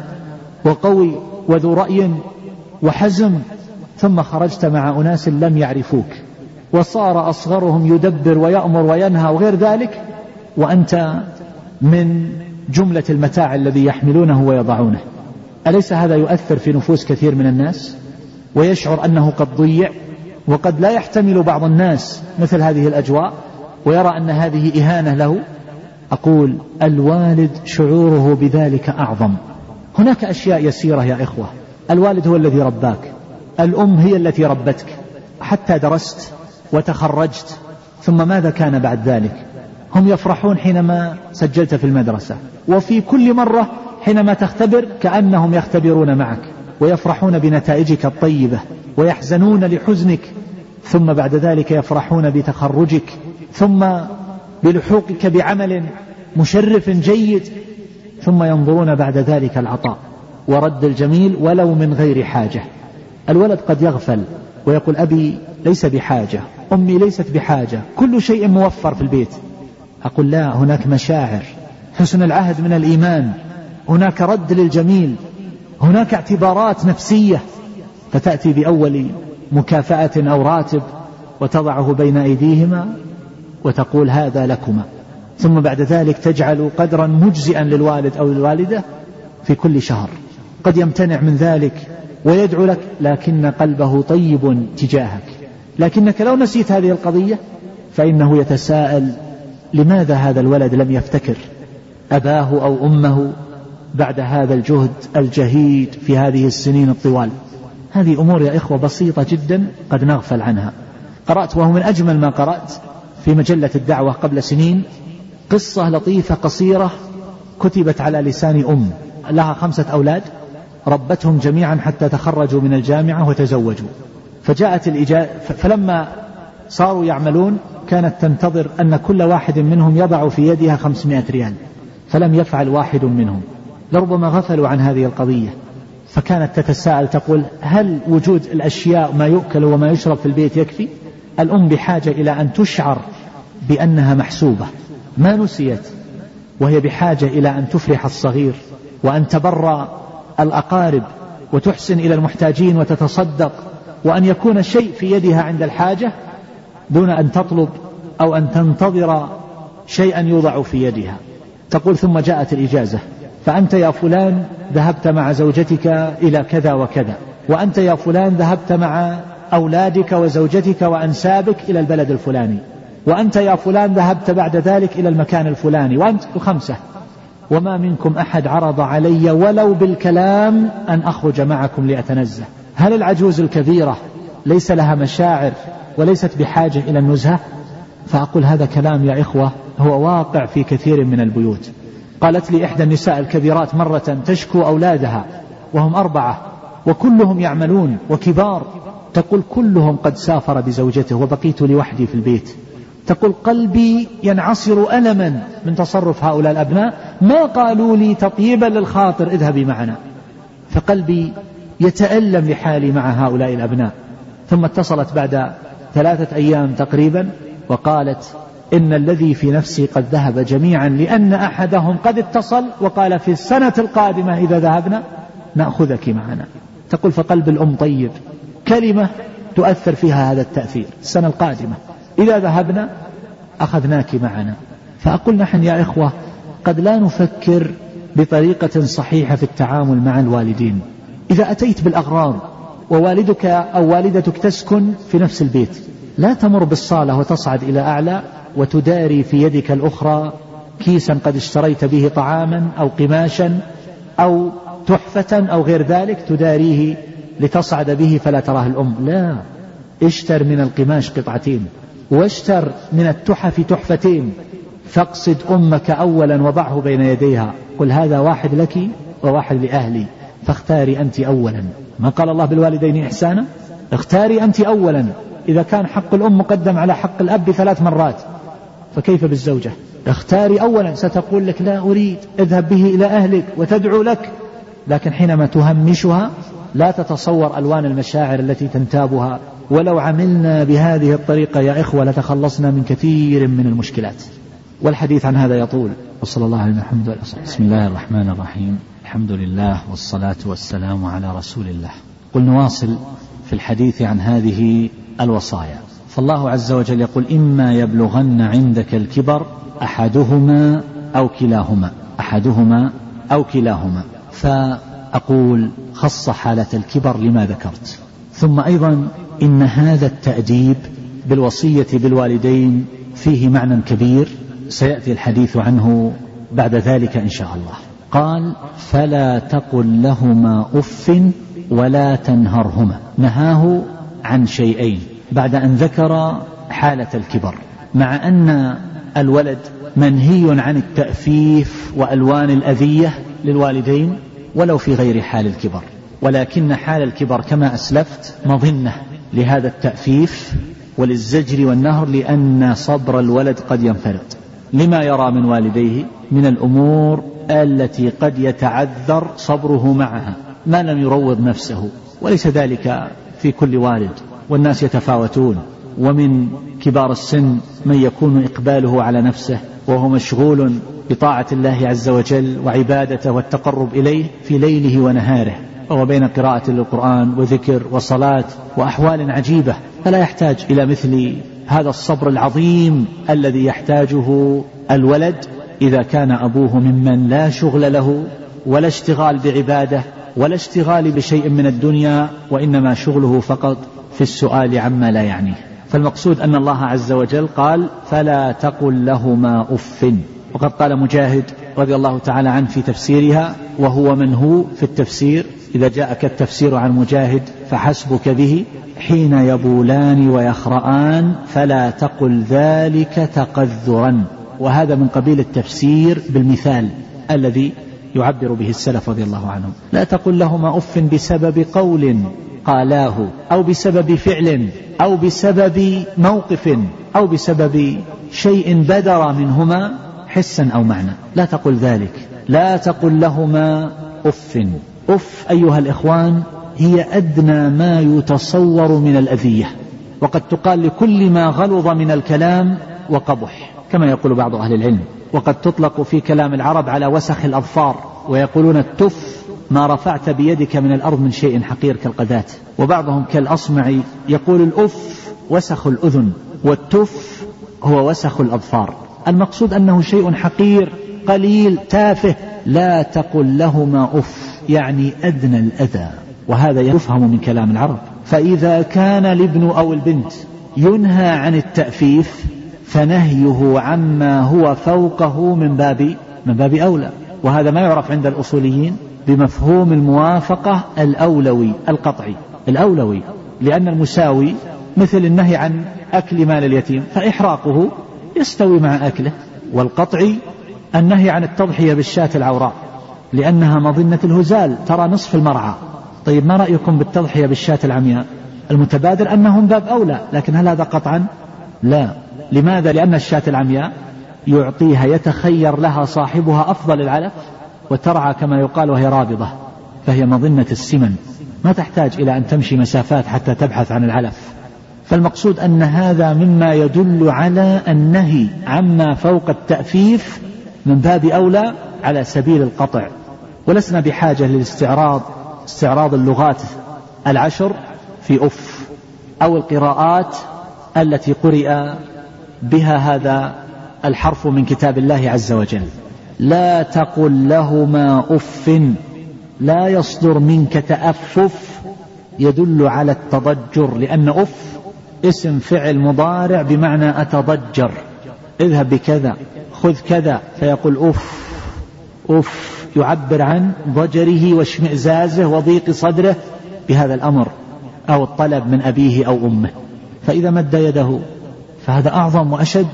وقوي وذو رأي وحزم ثم خرجت مع أناس لم يعرفوك. وصار أصغرهم يدبر ويأمر وينهى وغير ذلك وأنت من جملة المتاع الذي يحملونه ويضعونه. أليس هذا يؤثر في نفوس كثير من الناس؟ ويشعر أنه قد ضيع وقد لا يحتمل بعض الناس مثل هذه الأجواء ويرى أن هذه إهانة له. أقول الوالد شعوره بذلك أعظم. هناك أشياء يسيرة يا إخوة. الوالد هو الذي رباك. الأم هي التي ربتك. حتى درست وتخرجت ثم ماذا كان بعد ذلك؟ هم يفرحون حينما سجلت في المدرسة. وفي كل مرة حينما تختبر كأنهم يختبرون معك ويفرحون بنتائجك الطيبة ويحزنون لحزنك ثم بعد ذلك يفرحون بتخرجك ثم بلحوقك بعمل مشرف جيد ثم ينظرون بعد ذلك العطاء. ورد الجميل ولو من غير حاجة. الولد قد يغفل ويقول أبي ليس بحاجة أمي ليست بحاجة كل شيء موفر في البيت. أقول لا هناك مشاعر حسن العهد من الإيمان هناك رد للجميل هناك اعتبارات نفسية فتأتي بأول مكافأة أو راتب وتضعه بين أيديهما وتقول هذا لكما. ثم بعد ذلك تجعل قدرا مجزئا للوالد أو الوالدة في كل شهر. قد يمتنع من ذلك ويدعو لك لكن قلبه طيب تجاهك. لكنك لو نسيت هذه القضية فإنه يتساءل لماذا هذا الولد لم يفتكر؟ أباه أو أمه؟ بعد هذا الجهد الجهيد في هذه السنين الطوال. هذه أمور يا إخوة بسيطة جدا قد نغفل عنها. قرأت وهو من أجمل ما قرأت في مجلة الدعوة قبل سنين قصة لطيفة قصيرة كتبت على لسان أم. لها خمسة أولاد ربتهم جميعا حتى تخرجوا من الجامعة وتزوجوا. فجاءت الإجازة فلما صاروا يعملون كانت تنتظر أن كل واحد منهم يضع في يدها خمسمائة ريال. فلم يفعل واحد منهم. لربما غفلوا عن هذه القضية. فكانت تتساءل تقول هل وجود الأشياء ما يؤكل وما يشرب في البيت يكفي؟ الأم بحاجة إلى أن تشعر بأنها محسوبة. ما نسيت؟ وهي بحاجة إلى أن تفرح الصغير وأن تبر الأقارب وتحسن إلى المحتاجين وتتصدق وأن يكون شيء في يدها عند الحاجة دون أن تطلب أو أن تنتظر شيئا يوضع في يدها. تقول ثم جاءت الإجازة. فأنت يا فلان ذهبت مع زوجتك إلى كذا وكذا وأنت يا فلان ذهبت مع أولادك وزوجتك وأنسابك إلى البلد الفلاني وأنت يا فلان ذهبت بعد ذلك إلى المكان الفلاني وأنت خمسة. وما منكم أحد عرض علي ولو بالكلام أن أخرج معكم لأتنزه. هل العجوز الكبيرة ليس لها مشاعر وليست بحاجة إلى النزهة؟ فأقول هذا كلام يا إخوة هو واقع في كثير من البيوت. قالت لي إحدى النساء الكبيرات مرة تشكو أولادها وهم أربعة وكلهم يعملون وكبار. تقول كلهم قد سافر بزوجته وبقيت لوحدي في البيت. تقول قلبي ينعصر ألما من تصرف هؤلاء الأبناء. ما قالوا لي تطيبا للخاطر اذهبي معنا. فقلبي يتألم لحالي مع هؤلاء الأبناء. ثم اتصلت بعد ثلاثة أيام تقريبا وقالت إن الذي في نفسي قد ذهب جميعا لأن أحدهم قد اتصل وقال في السنة القادمة إذا ذهبنا نأخذك معنا. تقول فقلب الأم طيب. كلمة تؤثر فيها هذا التأثير. السنة القادمة. إذا ذهبنا أخذناك معنا. فأقول نحن يا إخوة قد لا نفكر بطريقة صحيحة في التعامل مع الوالدين. إذا أتيت بالأغراض ووالدك أو والدتك تسكن في نفس البيت لا تمر بالصالة وتصعد إلى أعلى وتداري في يدك الأخرى كيسا قد اشتريت به طعاما أو قماشا أو تحفة أو غير ذلك تداريه لتصعد به فلا تراه الأم. لا اشتر من القماش قطعتين واشتر من التحف تحفتين. فاقصد أمك أولا وضعه بين يديها. قل هذا واحد لك وواحد لأهلي. فاختاري أنت أولا. ما قال الله بالوالدين إحسانا؟ اختاري أنت أولا. إذا كان حق الأم مقدم على حق الأب بثلاث مرات. فكيف بالزوجة؟ اختاري أولا ستقول لك لا أريد اذهب به إلى أهلك وتدعو لك. لكن حينما تهمشها لا تتصور ألوان المشاعر التي تنتابها. ولو عملنا بهذه الطريقة يا إخوة لتخلصنا من كثير من المشكلات. والحديث عن هذا يطول. وصلى الله على محمد بسم الله الرحمن الرحيم. الحمد لله والصلاة والسلام على رسول الله. قل نواصل في الحديث عن هذه الوصايا. فالله عز وجل يقول إما يبلغن عندك الكبر أحدهما أو كلاهما أحدهما أو كلاهما. فأقول خص حالة الكبر لما ذكرت. ثم أيضا إن هذا التأديب بالوصية بالوالدين فيه معنى كبير سيأتي الحديث عنه بعد ذلك إن شاء الله. قال فلا تقل لهما أف ولا تنهرهما. نهاه عن شيئين. بعد أن ذكر حالة الكبر مع أن الولد منهي عن التأفيف وألوان الأذية للوالدين ولو في غير حال الكبر ولكن حال الكبر كما أسلفت مظنة لهذا التأفيف وللزجر والنهر لأن صبر الولد قد ينفرط. لما يرى من والديه من الأمور التي قد يتعذر صبره معها؟ ما لم يروض نفسه وليس ذلك في كل والد. والناس يتفاوتون. ومن كبار السن من يكون إقباله على نفسه وهو مشغول بطاعة الله عز وجل وعبادته والتقرب إليه في ليله ونهاره. وهو بين قراءة للقرآن وذكر وصلاة وأحوال عجيبة. فلا يحتاج إلى مثل هذا الصبر العظيم الذي يحتاجه الولد إذا كان أبوه ممن لا شغل له ولا اشتغال بعباده ولا اشتغال بشيء من الدنيا وإنما شغله فقط في السؤال عما لا يعنيه. فالمقصود أن الله عز وجل قال فلا تقل لهما أف وقد قال مجاهد رضي الله تعالى عنه في تفسيرها وهو من هو في التفسير؟ إذا جاءك التفسير عن مجاهد فحسبك به حين يبولان ويخرآن فلا تقل ذلك تقذرا وهذا من قبيل التفسير بالمثال الذي يعبر به السلف رضي الله عنهم. لا تقل لهما أف بسبب قول قالاه أو بسبب فعل أو بسبب موقف أو بسبب شيء بدر منهما حسا أو معنى. لا تقل ذلك. لا تقل لهما أف. أف أيها الإخوان هي أدنى ما يتصور من الأذية وقد تقال لكل ما غلظ من الكلام وقبح كما يقول بعض أهل العلم وقد تطلق في كلام العرب على وسخ الأظفار ويقولون التف ما رفعت بيدك من الأرض من شيء حقير كالقذاة وبعضهم كالأصمعي يقول الأف وسخ الأذن والتف هو وسخ الأظفار. المقصود أنه شيء حقير قليل تافه لا تقل لهما أف يعني أدنى الأذى. وهذا يفهم من كلام العرب. فإذا كان الابن أو البنت ينهى عن التأفيف فنهيه عما هو فوقه من باب من باب أولى. وهذا ما يعرف عند الأصوليين. بمفهوم الموافقة الأولوي القطعي الأولوي لأن المساوي مثل النهي عن أكل مال اليتيم فإحراقه يستوي مع أكله والقطعي النهي عن التضحية بالشاة العوراء لأنها مظنة الهزال ترى نصف المرعى. طيب ما رأيكم بالتضحية بالشاة العمياء؟ المتبادر أنه من باب أولى لكن هل هذا قطعا؟ لا. لماذا؟ لأن الشاة العمياء يعطيها يتخير لها صاحبها أفضل العلف وترعى كما يقال وهي رابضة فهي مظنة السمن. ما تحتاج إلى أن تمشي مسافات حتى تبحث عن العلف. فالمقصود أن هذا مما يدل على النهي عما فوق التأفيف من باب أولى على سبيل القطع. ولسنا بحاجة للاستعراض استعراض اللغات العشر في أف أو القراءات التي قرئ بها هذا الحرف من كتاب الله عز وجل. لا تقل لهما أف لا يصدر منك تأفف يدل على التضجر لأن أف اسم فعل مضارع بمعنى أتضجر. اذهب بكذا خذ كذا فيقول أف أف يعبر عن ضجره واشمئزازه وضيق صدره بهذا الأمر أو الطلب من أبيه أو أمه. فإذا مد يده فهذا أعظم وأشد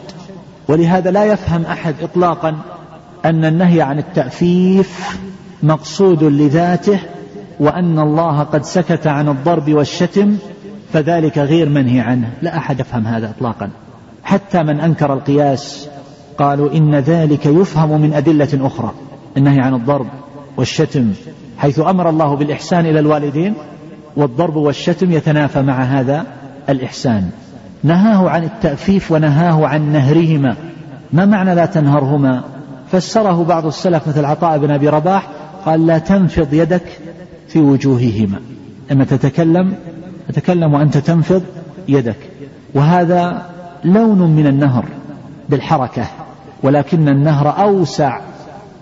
ولهذا لا يفهم أحد إطلاقا أن النهي عن التأفيف مقصود لذاته وأن الله قد سكت عن الضرب والشتم فذلك غير منهي عنه. لا أحد يفهم هذا إطلاقا. حتى من أنكر القياس قالوا إن ذلك يفهم من أدلة أخرى النهي عن الضرب والشتم حيث أمر الله بالإحسان إلى الوالدين والضرب والشتم يتنافى مع هذا الإحسان. نهاه عن التأفيف ونهاه عن نهرهما. ما معنى لا تنهرهما؟ فسره بعض السلف مثل عطاء بن أبي رباح قال لا تنفض يدك في وجوههما. لما تتكلم تتكلم وأنت تنفض يدك. وهذا لون من النهر بالحركة ولكن النهر أوسع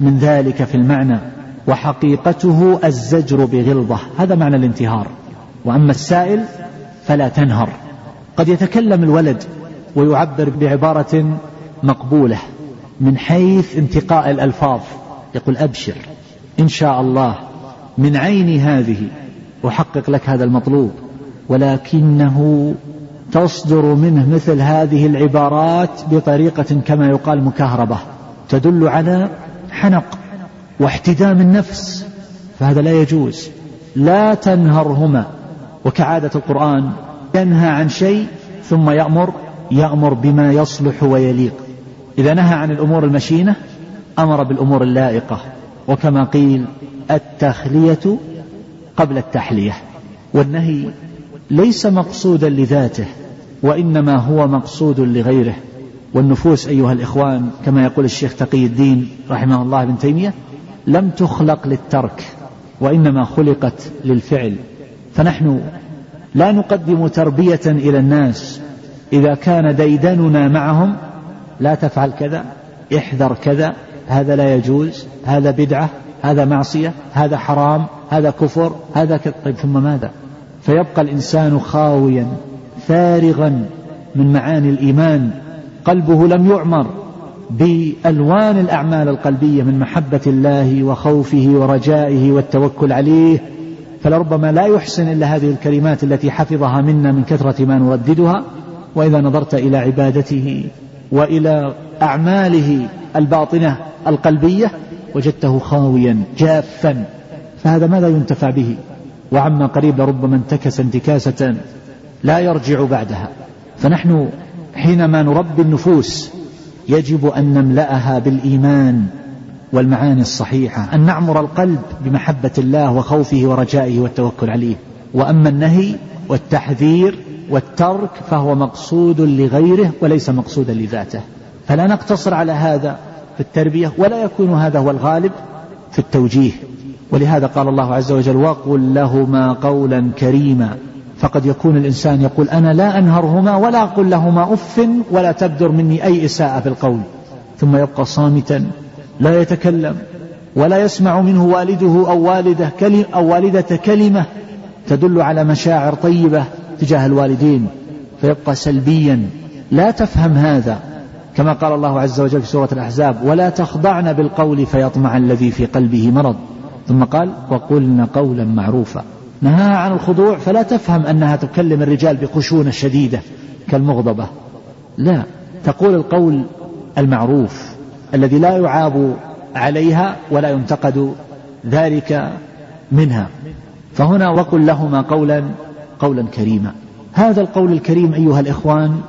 من ذلك في المعنى وحقيقته الزجر بغلظة. هذا معنى الانتهار. وأما السائل فلا تنهر. قد يتكلم الولد ويعبر بعبارة مقبولة. من حيث انتقاء الألفاظ. يقول أبشر إن شاء الله من عين هذه أحقق لك هذا المطلوب. ولكنه تصدر منه مثل هذه العبارات بطريقة كما يقال مكهربة. تدل على حنق واحتدام النفس. فهذا لا يجوز. لا تنهرهما. وكعادة القرآن ينهى عن شيء ثم يأمر يأمر بما يصلح ويليق. إذا نهى عن الأمور المشينة أمر بالأمور اللائقة. وكما قيل التخلية قبل التحلية. والنهي ليس مقصودا لذاته وإنما هو مقصود لغيره. والنفوس أيها الإخوان كما يقول الشيخ تقي الدين رحمه الله ابن تيمية لم تخلق للترك وإنما خلقت للفعل. فنحن لا نقدم تربية إلى الناس إذا كان ديدننا معهم لا تفعل كذا احذر كذا هذا لا يجوز هذا بدعة هذا معصية هذا حرام هذا كفر هذا كذا. طيب ثم ماذا؟ فيبقى الإنسان خاويا فارغا من معاني الإيمان قلبه لم يعمر بألوان الأعمال القلبية من محبة الله وخوفه ورجائه والتوكل عليه. فلربما لا يحسن إلا هذه الكلمات التي حفظها منا من كثرة ما نرددها. وإذا نظرت إلى عبادته وإلى أعماله الباطنة القلبية وجدته خاويا جافا. فهذا ماذا ينتفع به؟ وعما قريب لربما انتكس انتكاسة لا يرجع بعدها. فنحن حينما نربي النفوس يجب أن نملأها بالإيمان والمعاني الصحيحة أن نعمر القلب بمحبة الله وخوفه ورجائه والتوكل عليه. وأما النهي والتحذير والترك فهو مقصود لغيره وليس مقصودا لذاته. فلا نقتصر على هذا في التربية ولا يكون هذا هو الغالب في التوجيه. ولهذا قال الله عز وجل وقل لهما قولا كريما فقد يكون الإنسان يقول أنا لا أنهرهما ولا أقول لهما أف ولا تبدر مني أي إساءة في القول ثم يبقى صامتا لا يتكلم ولا يسمع منه والده أو والده أو والدة كلمة تدل على مشاعر طيبة. تجاه الوالدين فيبقى سلبيا. لا تفهم هذا كما قال الله عز وجل في سورة الأحزاب ولا تخضعن بالقول فيطمع الذي في قلبه مرض. ثم قال وقلن قولا معروفا. نهاها عن الخضوع فلا تفهم أنها تكلم الرجال بخشونة شديدة كالمغضبة. لا تقول القول المعروف الذي لا يعاب عليها ولا ينتقد ذلك منها. فهنا وقل لهما قولا قولا كريما. هذا القول الكريم أيها الإخوان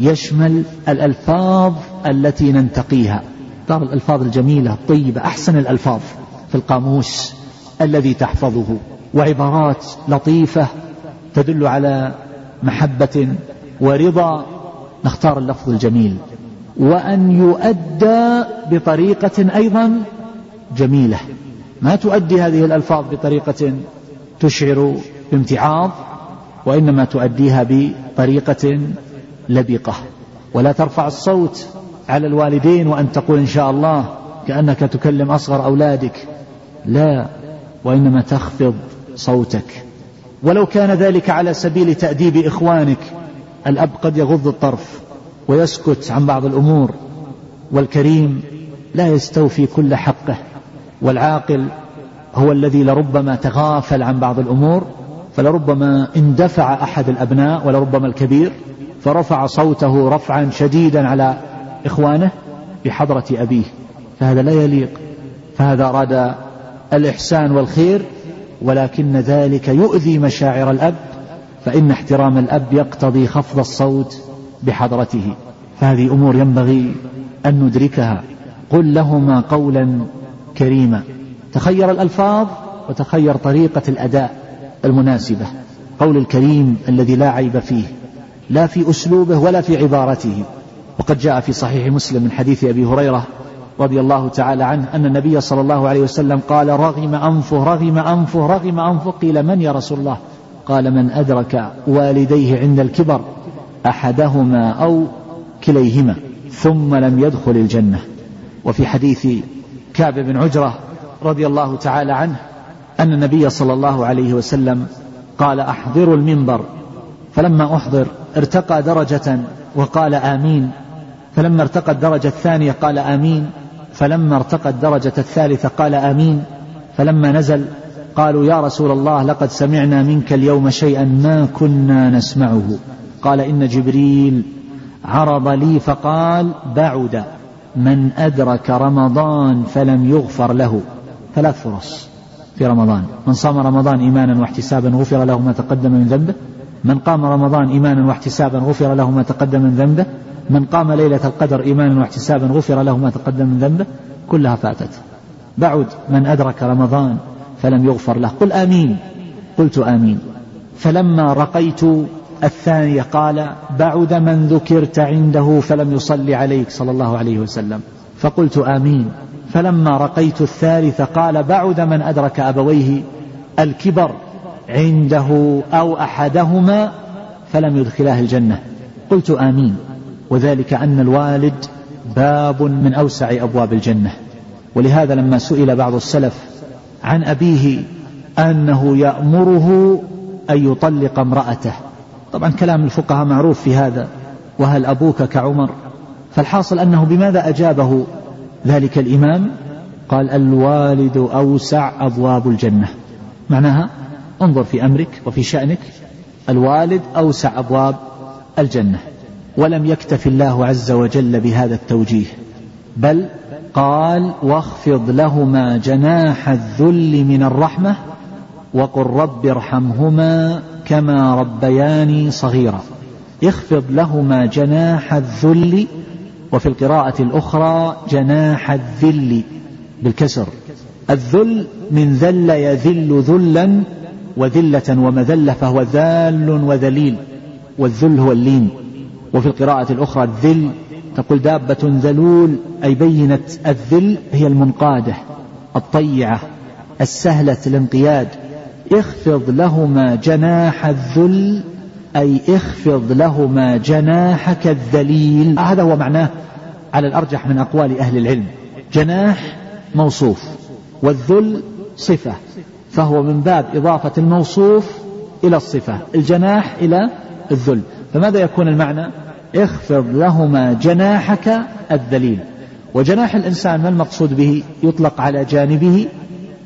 يشمل الألفاظ التي ننتقيها. ترى الألفاظ الجميلة الطيبة أحسن الألفاظ في القاموس الذي تحفظه. وعبارات لطيفة تدل على محبة ورضا. نختار اللفظ الجميل. وأن يؤدى بطريقة أيضا جميلة. ما تؤدي هذه الألفاظ بطريقة تشعر بامتعاض. وإنما تؤديها بطريقة لبقة. ولا ترفع الصوت على الوالدين وأن تقول إن شاء الله كأنك تكلم أصغر أولادك. لا وإنما تخفض صوتك. ولو كان ذلك على سبيل تأديب إخوانك الأب قد يغض الطرف ويسكت عن بعض الأمور والكريم لا يستوفي كل حقه والعاقل هو الذي لربما تغافل عن بعض الأمور فلربما اندفع أحد الأبناء ولربما الكبير فرفع صوته رفعا شديدا على إخوانه بحضرة أبيه. فهذا لا يليق فهذا أراد الإحسان والخير ولكن ذلك يؤذي مشاعر الأب فإن احترام الأب يقتضي خفض الصوت بحضرته. فهذه أمور ينبغي أن ندركها. قل لهما قولا كريما. تخير الألفاظ وتخير طريقة الأداء. المناسبة قول الكريم الذي لا عيب فيه لا في أسلوبه ولا في عبارته. وقد جاء في صحيح مسلم من حديث أبي هريرة رضي الله تعالى عنه أن النبي صلى الله عليه وسلم قال رغم أنفه رغم أنفه رغم أنفه قيل من يا رسول الله؟ قال من أدرك والديه عند الكبر أحدهما أو كليهما ثم لم يدخل الجنة. وفي حديث كعب بن عجرة رضي الله تعالى عنه أن النبي صلى الله عليه وسلم قال أحضروا المنبر فلما أحضر ارتقى درجة وقال آمين فلما ارتقى الدرجة الثانية قال آمين فلما ارتقى الدرجة الثالثة قال آمين فلما نزل قالوا يا رسول الله لقد سمعنا منك اليوم شيئا ما كنا نسمعه. قال إن جبريل عرض لي فقال بعد من أدرك رمضان فلم يغفر له. ثلاث فرص. في رمضان. من صام رمضان إيمانا واحتسابا غفر له ما تقدم من ذنبه. من قام رمضان إيمانا واحتسابا غفر له ما تقدم من ذنبه. من قام ليلة القدر إيمانا واحتسابا غفر له ما تقدم من ذنبه. كلها فاتت. بعد من أدرك رمضان فلم يغفر له. قل آمين. قلت آمين. فلما رقيت الثانية قال بعد من ذكرت عنده فلم يصلي عليك صلى الله عليه وسلم. فقلت آمين. فلما رقيت الثالثة قال بعد من أدرك أبويه الكبر عنده أو أحدهما فلم يدخلاه الجنة. قلت آمين. وذلك أن الوالد باب من أوسع أبواب الجنة. ولهذا لما سئل بعض السلف عن أبيه أنه يأمره أن يطلق امرأته. طبعا كلام الفقهاء معروف في هذا. وهل أبوك كعمر؟ فالحاصل أنه بماذا أجابه؟ ذلك الإمام قال الوالد أوسع أبواب الجنة. معناها انظر في أمرك وفي شأنك. الوالد أوسع أبواب الجنة. ولم يكتف الله عز وجل بهذا التوجيه. بل قال واخفض لهما جناح الذل من الرحمة وقل رب ارحمهما كما ربياني صغيرا. اخفض لهما جناح الذل وفي القراءة الأخرى جناح الذل بالكسر. الذل من ذل يذل ذلا وذلة ومذلة فهو ذال وذليل والذل هو اللين. وفي القراءة الأخرى الذل تقول دابة ذلول أي بينت الذل هي المنقادة الطيعة السهلة الانقياد. اخفض لهما جناح الذل أي اخفض لهما جناحك الذليل. هذا هو معناه على الأرجح من أقوال أهل العلم. جناح موصوف والذل صفة فهو من باب إضافة الموصوف إلى الصفة. الجناح إلى الذل. فماذا يكون المعنى؟ اخفض لهما جناحك الذليل. وجناح الإنسان ما المقصود به؟ يطلق على جانبه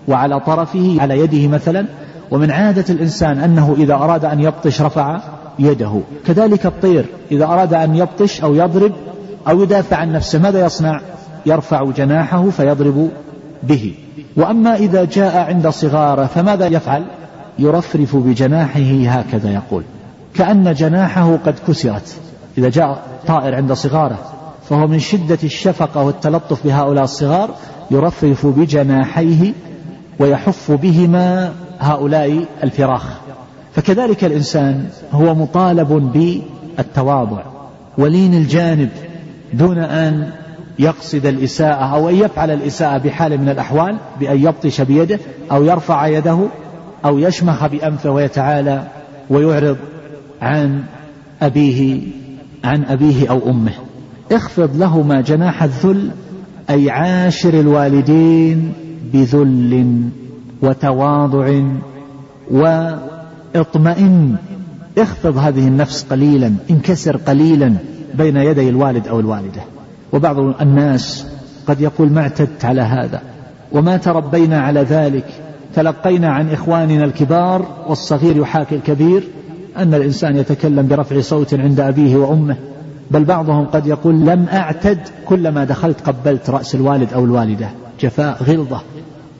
وعلى طرفه على يده مثلا. ومن عادة الإنسان أنه إذا أراد أن يبطش رفع يده. كذلك الطير إذا أراد أن يبطش أو يضرب أو يدافع عن نفسه ماذا يصنع؟ يرفع جناحه فيضرب به. وأما إذا جاء عند صغاره فماذا يفعل؟ يرفرف بجناحه هكذا يقول. كأن جناحه قد كسرت. إذا جاء طائر عند صغاره فهو من شدة الشفقة والتلطف بهؤلاء الصغار يرفرف بجناحيه ويحف بهما هؤلاء الفراخ. فكذلك الإنسان هو مطالب بالتواضع ولين الجانب دون أن يقصد الإساءة أو أن يفعل الإساءة بحال من الأحوال بأن يبطش بيده أو يرفع يده أو يشمخ بأنفه ويتعالى ويعرض عن أبيه عن أبيه أو أمه. اخفض لهما جناح الذل أي عاشر الوالدين بذل وتواضع واطمئن اخفض هذه النفس قليلا انكسر قليلا بين يدي الوالد أو الوالدة. وبعض الناس قد يقول ما اعتدت على هذا وما تربينا على ذلك. تلقينا عن إخواننا الكبار والصغير يحاكي الكبير أن الإنسان يتكلم برفع صوت عند أبيه وأمه. بل بعضهم قد يقول لم أعتد كلما دخلت قبلت رأس الوالد أو الوالدة. جفاء غلظة.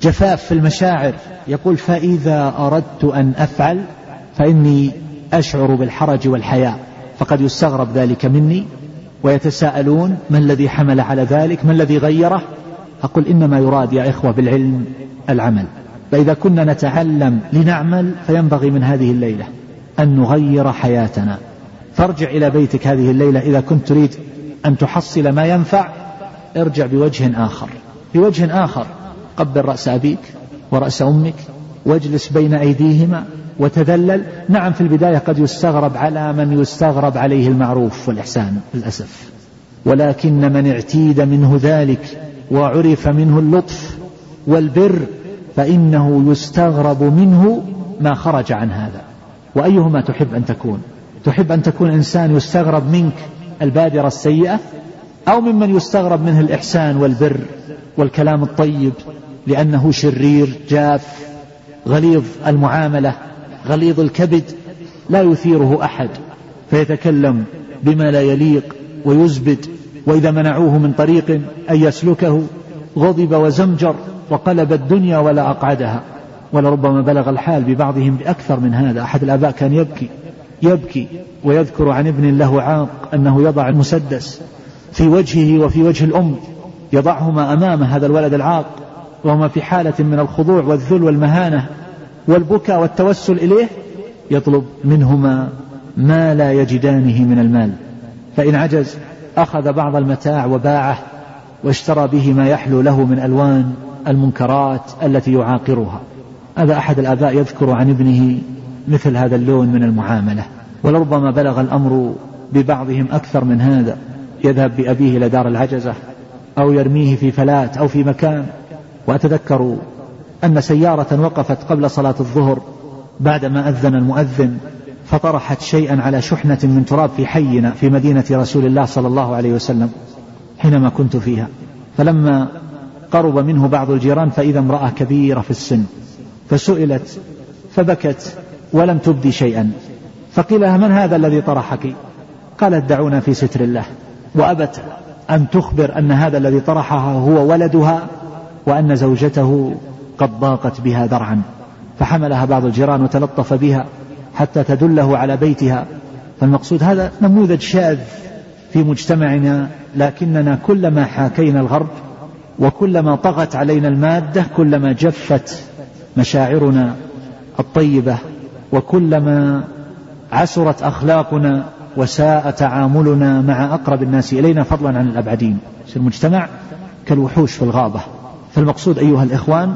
جفاف في المشاعر. يقول فإذا أردت أن أفعل فإني أشعر بالحرج والحياء. فقد يستغرب ذلك مني ويتساءلون ما الذي حمل على ذلك؟ ما الذي غيره؟ أقول إنما يراد يا إخوة بالعلم العمل. فإذا كنا نتعلم لنعمل فينبغي من هذه الليلة أن نغير حياتنا. فارجع إلى بيتك هذه الليلة إذا كنت تريد أن تحصل ما ينفع. ارجع بوجه آخر. بوجه آخر. قبل رأس أبيك ورأس أمك واجلس بين أيديهما وتذلل. نعم في البداية قد يستغرب على من يستغرب عليه المعروف والإحسان للأسف. ولكن من اعتيد منه ذلك وعرف منه اللطف والبر فإنه يستغرب منه ما خرج عن هذا. وأيهما تحب أن تكون؟ تحب أن تكون إنسان يستغرب منك البادرة السيئة أو ممن يستغرب منه الإحسان والبر والكلام الطيب لأنه شرير جاف غليظ المعاملة غليظ الكبد لا يثيره أحد فيتكلم بما لا يليق ويزبد وإذا منعوه من طريق أن يسلكه غضب وزمجر وقلب الدنيا ولا أقعدها. ولربما بلغ الحال ببعضهم بأكثر من هذا. أحد الآباء كان يبكي يبكي ويذكر عن ابن له عاق أنه يضع المسدس في وجهه وفي وجه الأم يضعهما أمام هذا الولد العاق. وهما في حالة من الخضوع والذل والمهانة والبكاء والتوسل إليه يطلب منهما ما لا يجدانه من المال. فإن عجز أخذ بعض المتاع وباعه واشترى به ما يحلو له من ألوان المنكرات التي يعاقرها. هذا أحد الآباء يذكر عن ابنه مثل هذا اللون من المعاملة. ولربما بلغ الأمر ببعضهم أكثر من هذا. يذهب بأبيه إلى دار العجزة أو يرميه في فلات أو في مكان وأتذكر أن سيارة وقفت قبل صلاة الظهر بعدما أذن المؤذن فطرحت شيئا على شحنة من تراب في حينا في مدينة رسول الله صلى الله عليه وسلم حينما كنت فيها. فلما قرب منه بعض الجيران فإذا امرأة كبيرة في السن فسئلت فبكت ولم تبدي شيئا. فقيل لها من هذا الذي طرحك؟ قالت دعونا في ستر الله. وأبت أن تخبر أن هذا الذي طرحها هو ولدها وأن زوجته قد ضاقت بها ذرعا فحملها بعض الجيران وتلطف بها حتى تدله على بيتها. فالمقصود هذا نموذج شاذ في مجتمعنا لكننا كلما حاكينا الغرب وكلما طغت علينا المادة كلما جفت مشاعرنا الطيبة وكلما عسرت أخلاقنا وساء تعاملنا مع أقرب الناس إلينا فضلا عن الأبعدين. المجتمع كالوحوش في الغابة. فالمقصود أيها الإخوان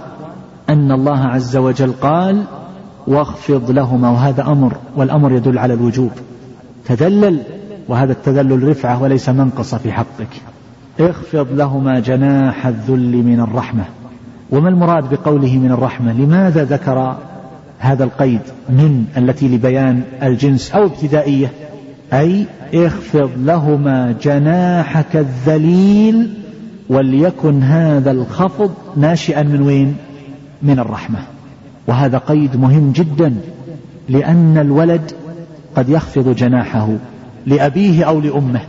أن الله عز وجل قال واخفض لهما وهذا أمر والأمر يدل على الوجوب. تذلل وهذا التذلل رفعة وليس منقصه في حقك. اخفض لهما جناح الذل من الرحمة. وما المراد بقوله من الرحمة؟ لماذا ذكر هذا القيد من التي لبيان الجنس أو ابتدائية؟ أي اخفض لهما جناحك الذليل وليكن هذا الخفض ناشئا من وين؟ من الرحمة. وهذا قيد مهم جدا لأن الولد قد يخفض جناحه لأبيه أو لأمه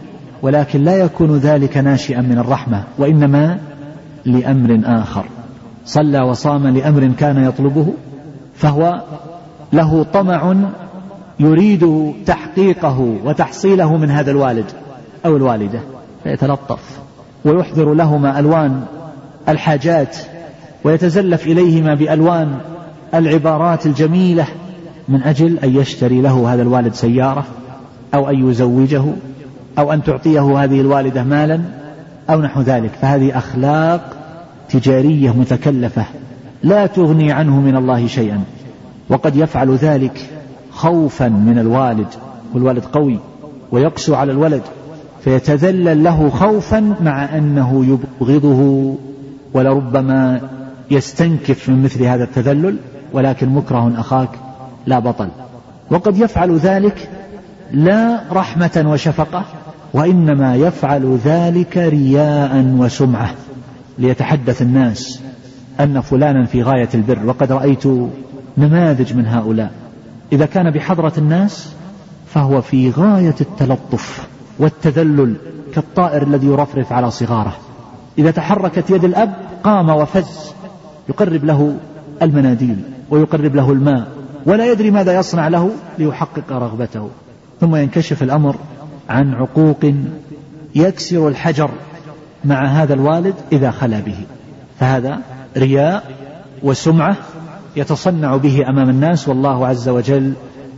ولكن لا يكون ذلك ناشئا من الرحمة وإنما لأمر آخر. صلى وصام لأمر كان يطلبه فهو له طمع يريد تحقيقه وتحصيله من هذا الوالد أو الوالدة فيتلطف. ويحضر لهما ألوان الحاجات ويتزلف إليهما بألوان العبارات الجميلة من أجل أن يشتري له هذا الوالد سيارة أو أن يزوجه أو أن تعطيه هذه الوالدة مالا أو نحو ذلك. فهذه أخلاق تجارية متكلفة لا تغني عنه من الله شيئا. وقد يفعل ذلك خوفا من الوالد والوالد قوي ويقسو على الولد. فيتذلل له خوفا مع أنه يبغضه ولربما يستنكف من مثل هذا التذلل ولكن مكره أخاك لا بطل. وقد يفعل ذلك لا رحمة وشفقة وإنما يفعل ذلك رياء وسمعة. ليتحدث الناس أن فلانا في غاية البر وقد رأيت نماذج من هؤلاء. إذا كان بحضرة الناس فهو في غاية التلطف. والتذلل كالطائر الذي يرفرف على صغاره. إذا تحركت يد الأب قام وفز. يقرب له المناديل ويقرب له الماء ولا يدري ماذا يصنع له ليحقق رغبته. ثم ينكشف الأمر عن عقوق يكسر الحجر مع هذا الوالد إذا خلا به. فهذا رياء وسمعة يتصنع به أمام الناس والله عز وجل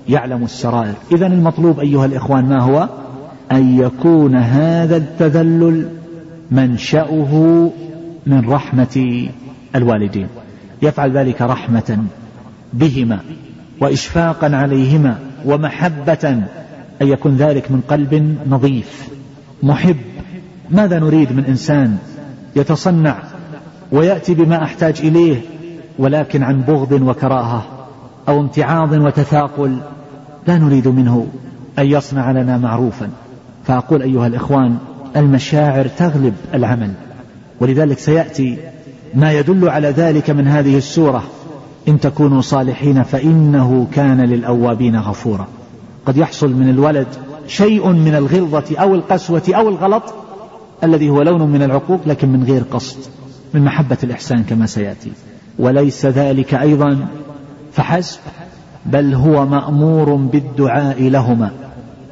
يعلم السرائر. اذا المطلوب أيها الإخوان ما هو؟ أن يكون هذا التذلل منشأه من رحمة الوالدين. يفعل ذلك رحمة بهما وإشفاقا عليهما ومحبة أن يكون ذلك من قلب نظيف محب. ماذا نريد من إنسان يتصنع ويأتي بما أحتاج إليه ولكن عن بغض وكراهة أو امتعاض وتثاقل؟ لا نريد منه أن يصنع لنا معروفا. فأقول أيها الإخوان المشاعر تغلب العمل ولذلك سيأتي ما يدل على ذلك من هذه السورة إن تكونوا صالحين فإنه كان للأوابين غفورا. قد يحصل من الولد شيء من الغلظة أو القسوة أو الغلط الذي هو لون من العقوق لكن من غير قصد من محبة الإحسان كما سيأتي. وليس ذلك أيضا فحسب بل هو مأمور بالدعاء لهما.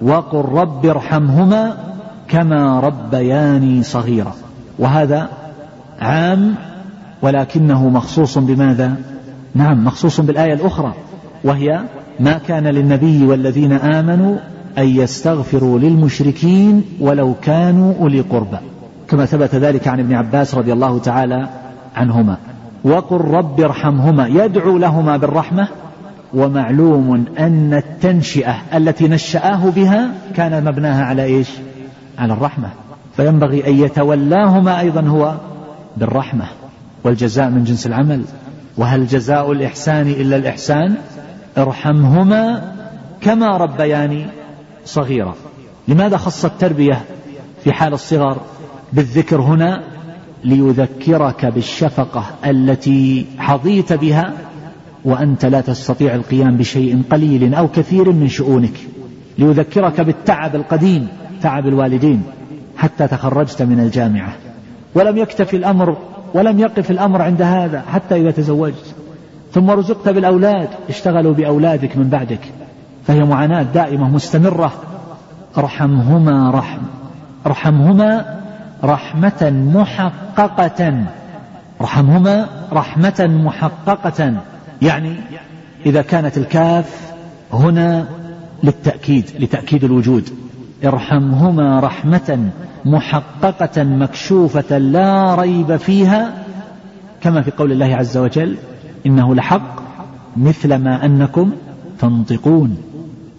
وقل رب ارحمهما كما ربياني صغيرا. وهذا عام ولكنه مخصوص بماذا؟ نعم مخصوص بالآية الأخرى وهي ما كان للنبي والذين آمنوا أن يستغفروا للمشركين ولو كانوا أولي قربى كما ثبت ذلك عن ابن عباس رضي الله تعالى عنهما. وقل رب ارحمهما يدعو لهما بالرحمة ومعلوم أن التنشئة التي نشأه بها كان مبناها على إيش؟ على الرحمة. فينبغي أن يتولاهما أيضا هو بالرحمة والجزاء من جنس العمل. وهل جزاء الإحسان إلا الإحسان؟ ارحمهما كما ربياني صغيرا. لماذا خص التربية في حال الصغر بالذكر هنا؟ ليذكرك بالشفقة التي حظيت بها وأنت لا تستطيع القيام بشيء قليل أو كثير من شؤونك ليذكرك بالتعب القديم تعب الوالدين حتى تخرجت من الجامعة. ولم يكتفي الأمر ولم يقف الأمر عند هذا حتى إذا تزوجت. ثم رزقت بالأولاد اشتغلوا بأولادك من بعدك. فهي معاناة دائمة مستمرة. ارحمهما رحم ارحمهما رحمة محققة. ارحمهما رحمة محققة. يعني إذا كانت الكاف هنا للتأكيد لتأكيد الوجود. ارحمهما رحمة محققة مكشوفة لا ريب فيها كما في قول الله عز وجل إنه لحق مثل ما أنكم تنطقون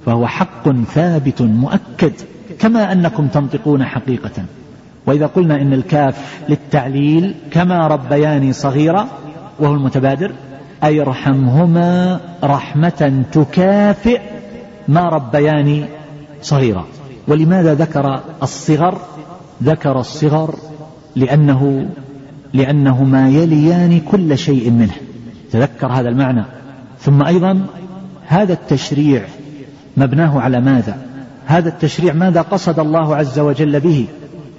فهو حق ثابت مؤكد كما أنكم تنطقون حقيقة. وإذا قلنا إن الكاف للتعليل كما ربياني صغيرة وهو المتبادر أي ارحمهما رحمة تكافئ ما ربياني صغيرا. ولماذا ذكر الصغر؟ ذكر الصغر لأنه لأنهما يليان كل شيء منه. تذكر هذا المعنى. ثم أيضا هذا التشريع مبناه على ماذا؟ هذا التشريع ماذا قصد الله عز وجل به؟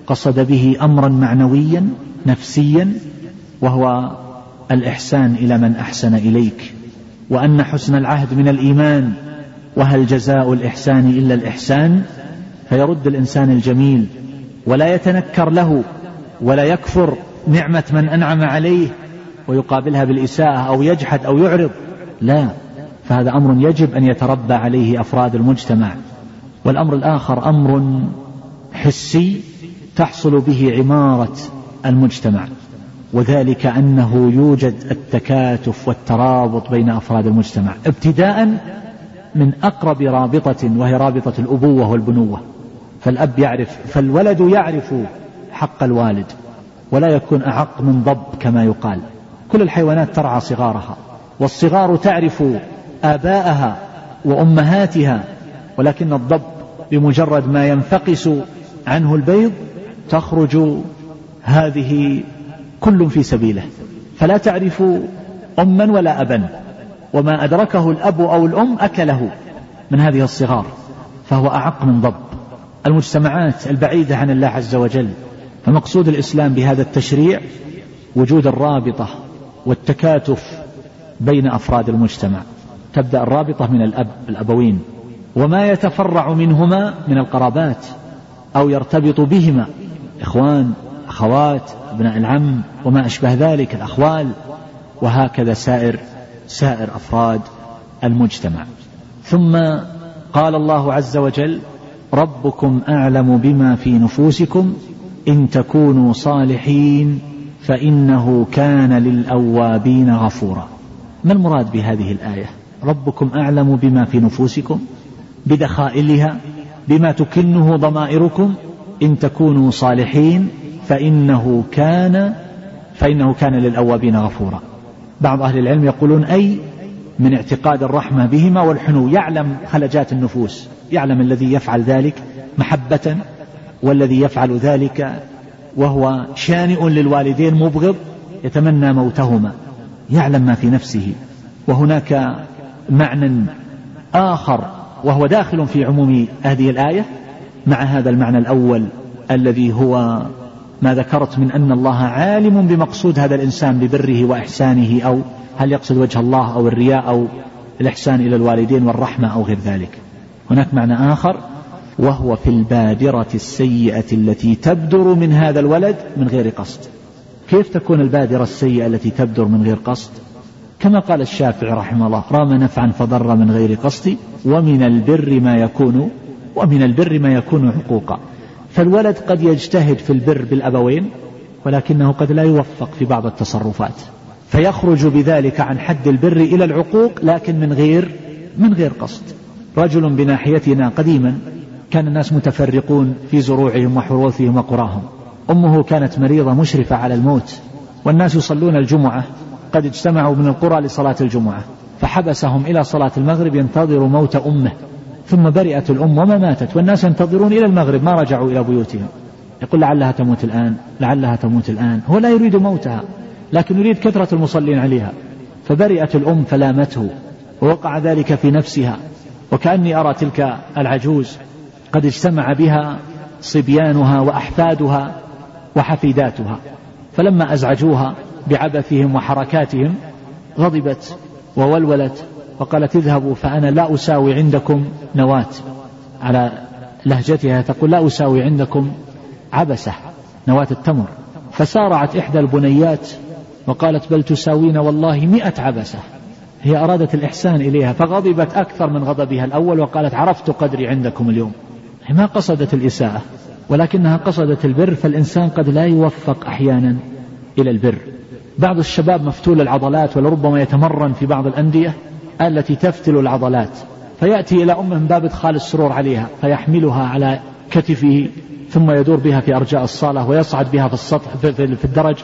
قصد به أمرا معنويا نفسيا وهو الإحسان إلى من أحسن إليك وأن حسن العهد من الإيمان وهل جزاء الإحسان إلا الإحسان؟ فيرد الإنسان الجميل ولا يتنكر له ولا يكفر نعمة من أنعم عليه ويقابلها بالإساءة أو يجحد أو يعرض. لا فهذا أمر يجب أن يتربى عليه أفراد المجتمع. والأمر الآخر أمر حسي تحصل به عمارة المجتمع. وذلك أنه يوجد التكاتف والترابط بين أفراد المجتمع ابتداء من أقرب رابطة وهي رابطة الأبوة والبنوة. فالأب يعرف فالولد يعرف حق الوالد ولا يكون أعق من ضب كما يقال. كل الحيوانات ترعى صغارها والصغار تعرف آباءها وأمهاتها ولكن الضب بمجرد ما ينفقس عنه البيض تخرج هذه كل في سبيله. فلا تعرف أما ولا أبا. وما أدركه الأب أو الأم أكله من هذه الصغار. فهو أعق من ضب. المجتمعات البعيدة عن الله عز وجل. فمقصود الإسلام بهذا التشريع وجود الرابطة والتكاتف بين أفراد المجتمع. تبدأ الرابطة من الأب الأبوين. وما يتفرع منهما من القرابات أو يرتبط بهما. إخوان أخوات ابناء العم وما أشبه ذلك الأخوال وهكذا سائر سائر أفراد المجتمع. ثم قال الله عز وجل ربكم أعلم بما في نفوسكم إن تكونوا صالحين فإنه كان للأوابين غفورا. ما المراد بهذه الآية؟ ربكم أعلم بما في نفوسكم بدخائلها بما تكنه ضمائركم إن تكونوا صالحين فإنه كان فإنه كان للأوابين غفورا. بعض أهل العلم يقولون أي من اعتقاد الرحمة بهما والحنو. يعلم خلجات النفوس يعلم الذي يفعل ذلك محبة والذي يفعل ذلك وهو شانئ للوالدين مبغض يتمنى موتهما. يعلم ما في نفسه. وهناك معنى آخر وهو داخل في عموم هذه الآية مع هذا المعنى الأول الذي هو ما ذكرت من أن الله عالم بمقصود هذا الإنسان ببره وإحسانه أو هل يقصد وجه الله أو الرياء أو الإحسان إلى الوالدين والرحمة أو غير ذلك. هناك معنى آخر وهو في البادرة السيئة التي تبدر من هذا الولد من غير قصد. كيف تكون البادرة السيئة التي تبدر من غير قصد؟ كما قال الشافعي رحمه الله رام نفعا فضر من غير قصد ومن البر ما يكون ومن البر ما يكون عقوقا. فالولد قد يجتهد في البر بالأبوين ولكنه قد لا يوفق في بعض التصرفات. فيخرج بذلك عن حد البر إلى العقوق لكن من غير من غير قصد. رجل بناحيتنا قديما كان الناس متفرقون في زروعهم وحروثهم وقراهم. أمه كانت مريضة مشرفة على الموت والناس يصلون الجمعة قد اجتمعوا من القرى لصلاة الجمعة. فحبسهم إلى صلاة المغرب ينتظر موت أمه. ثم برئت الأم وما ماتت والناس ينتظرون إلى المغرب ما رجعوا إلى بيوتهم. يقول لعلها تموت الآن لعلها تموت الآن. هو لا يريد موتها لكن يريد كثرة المصلين عليها. فبرئت الأم فلامته ووقع ذلك في نفسها. وكأني أرى تلك العجوز قد اجتمع بها صبيانها وأحفادها وحفيداتها. فلما أزعجوها بعبثهم وحركاتهم غضبت وولولت فقالت اذهبوا فأنا لا أساوي عندكم نواة. على لهجتها تقول لا أساوي عندكم عبسة نواة التمر. فسارعت إحدى البنيات وقالت بل تساوين والله مئة عبسة. هي أرادت الإحسان إليها فغضبت أكثر من غضبها الأول وقالت عرفت قدري عندكم اليوم. ما قصدت الإساءة ولكنها قصدت البر فالإنسان قد لا يوفق أحيانا إلى البر. بعض الشباب مفتول العضلات ولربما يتمرن في بعض الأندية. التي تفتل العضلات. فيأتي إلى أمه من باب إدخال السرور عليها فيحملها على كتفه ثم يدور بها في أرجاء الصالة ويصعد بها في السطح في الدرج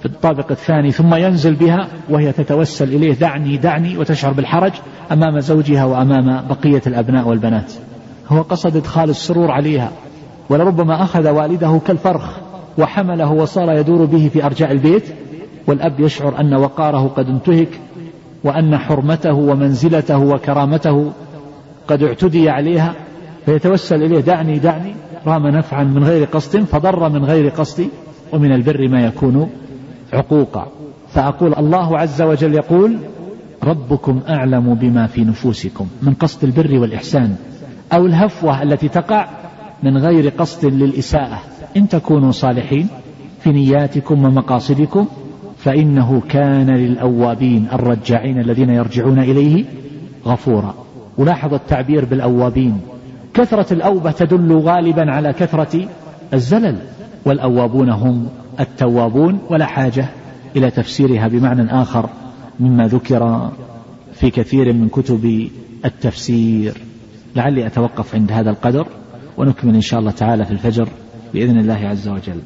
في الطابق الثاني ثم ينزل بها وهي تتوسل إليه دعني دعني وتشعر بالحرج أمام زوجها وأمام بقية الأبناء والبنات. هو قصد إدخال السرور عليها ولربما أخذ والده كالفرخ وحمله وصار يدور به في أرجاء البيت والأب يشعر أن وقاره قد انتهك وأن حرمته ومنزلته وكرامته قد اعتدي عليها فيتوسل إليه دعني دعني رام نفعا من غير قصد فضر من غير قصد ومن البر ما يكون عقوقا. فأقول الله عز وجل يقول ربكم أعلم بما في نفوسكم من قصد البر والإحسان أو الهفوة التي تقع من غير قصد للإساءة. إن تكونوا صالحين في نياتكم ومقاصدكم فإنه كان للأوابين الرجاعين الذين يرجعون إليه غفورا. ولاحظ التعبير بالأوابين. كثرة الأوبة تدل غالبا على كثرة الزلل والأوابون هم التوابون. ولا حاجة إلى تفسيرها بمعنى آخر مما ذكر في كثير من كتب التفسير. لعلي أتوقف عند هذا القدر ونكمل إن شاء الله تعالى في الفجر بإذن الله عز وجل.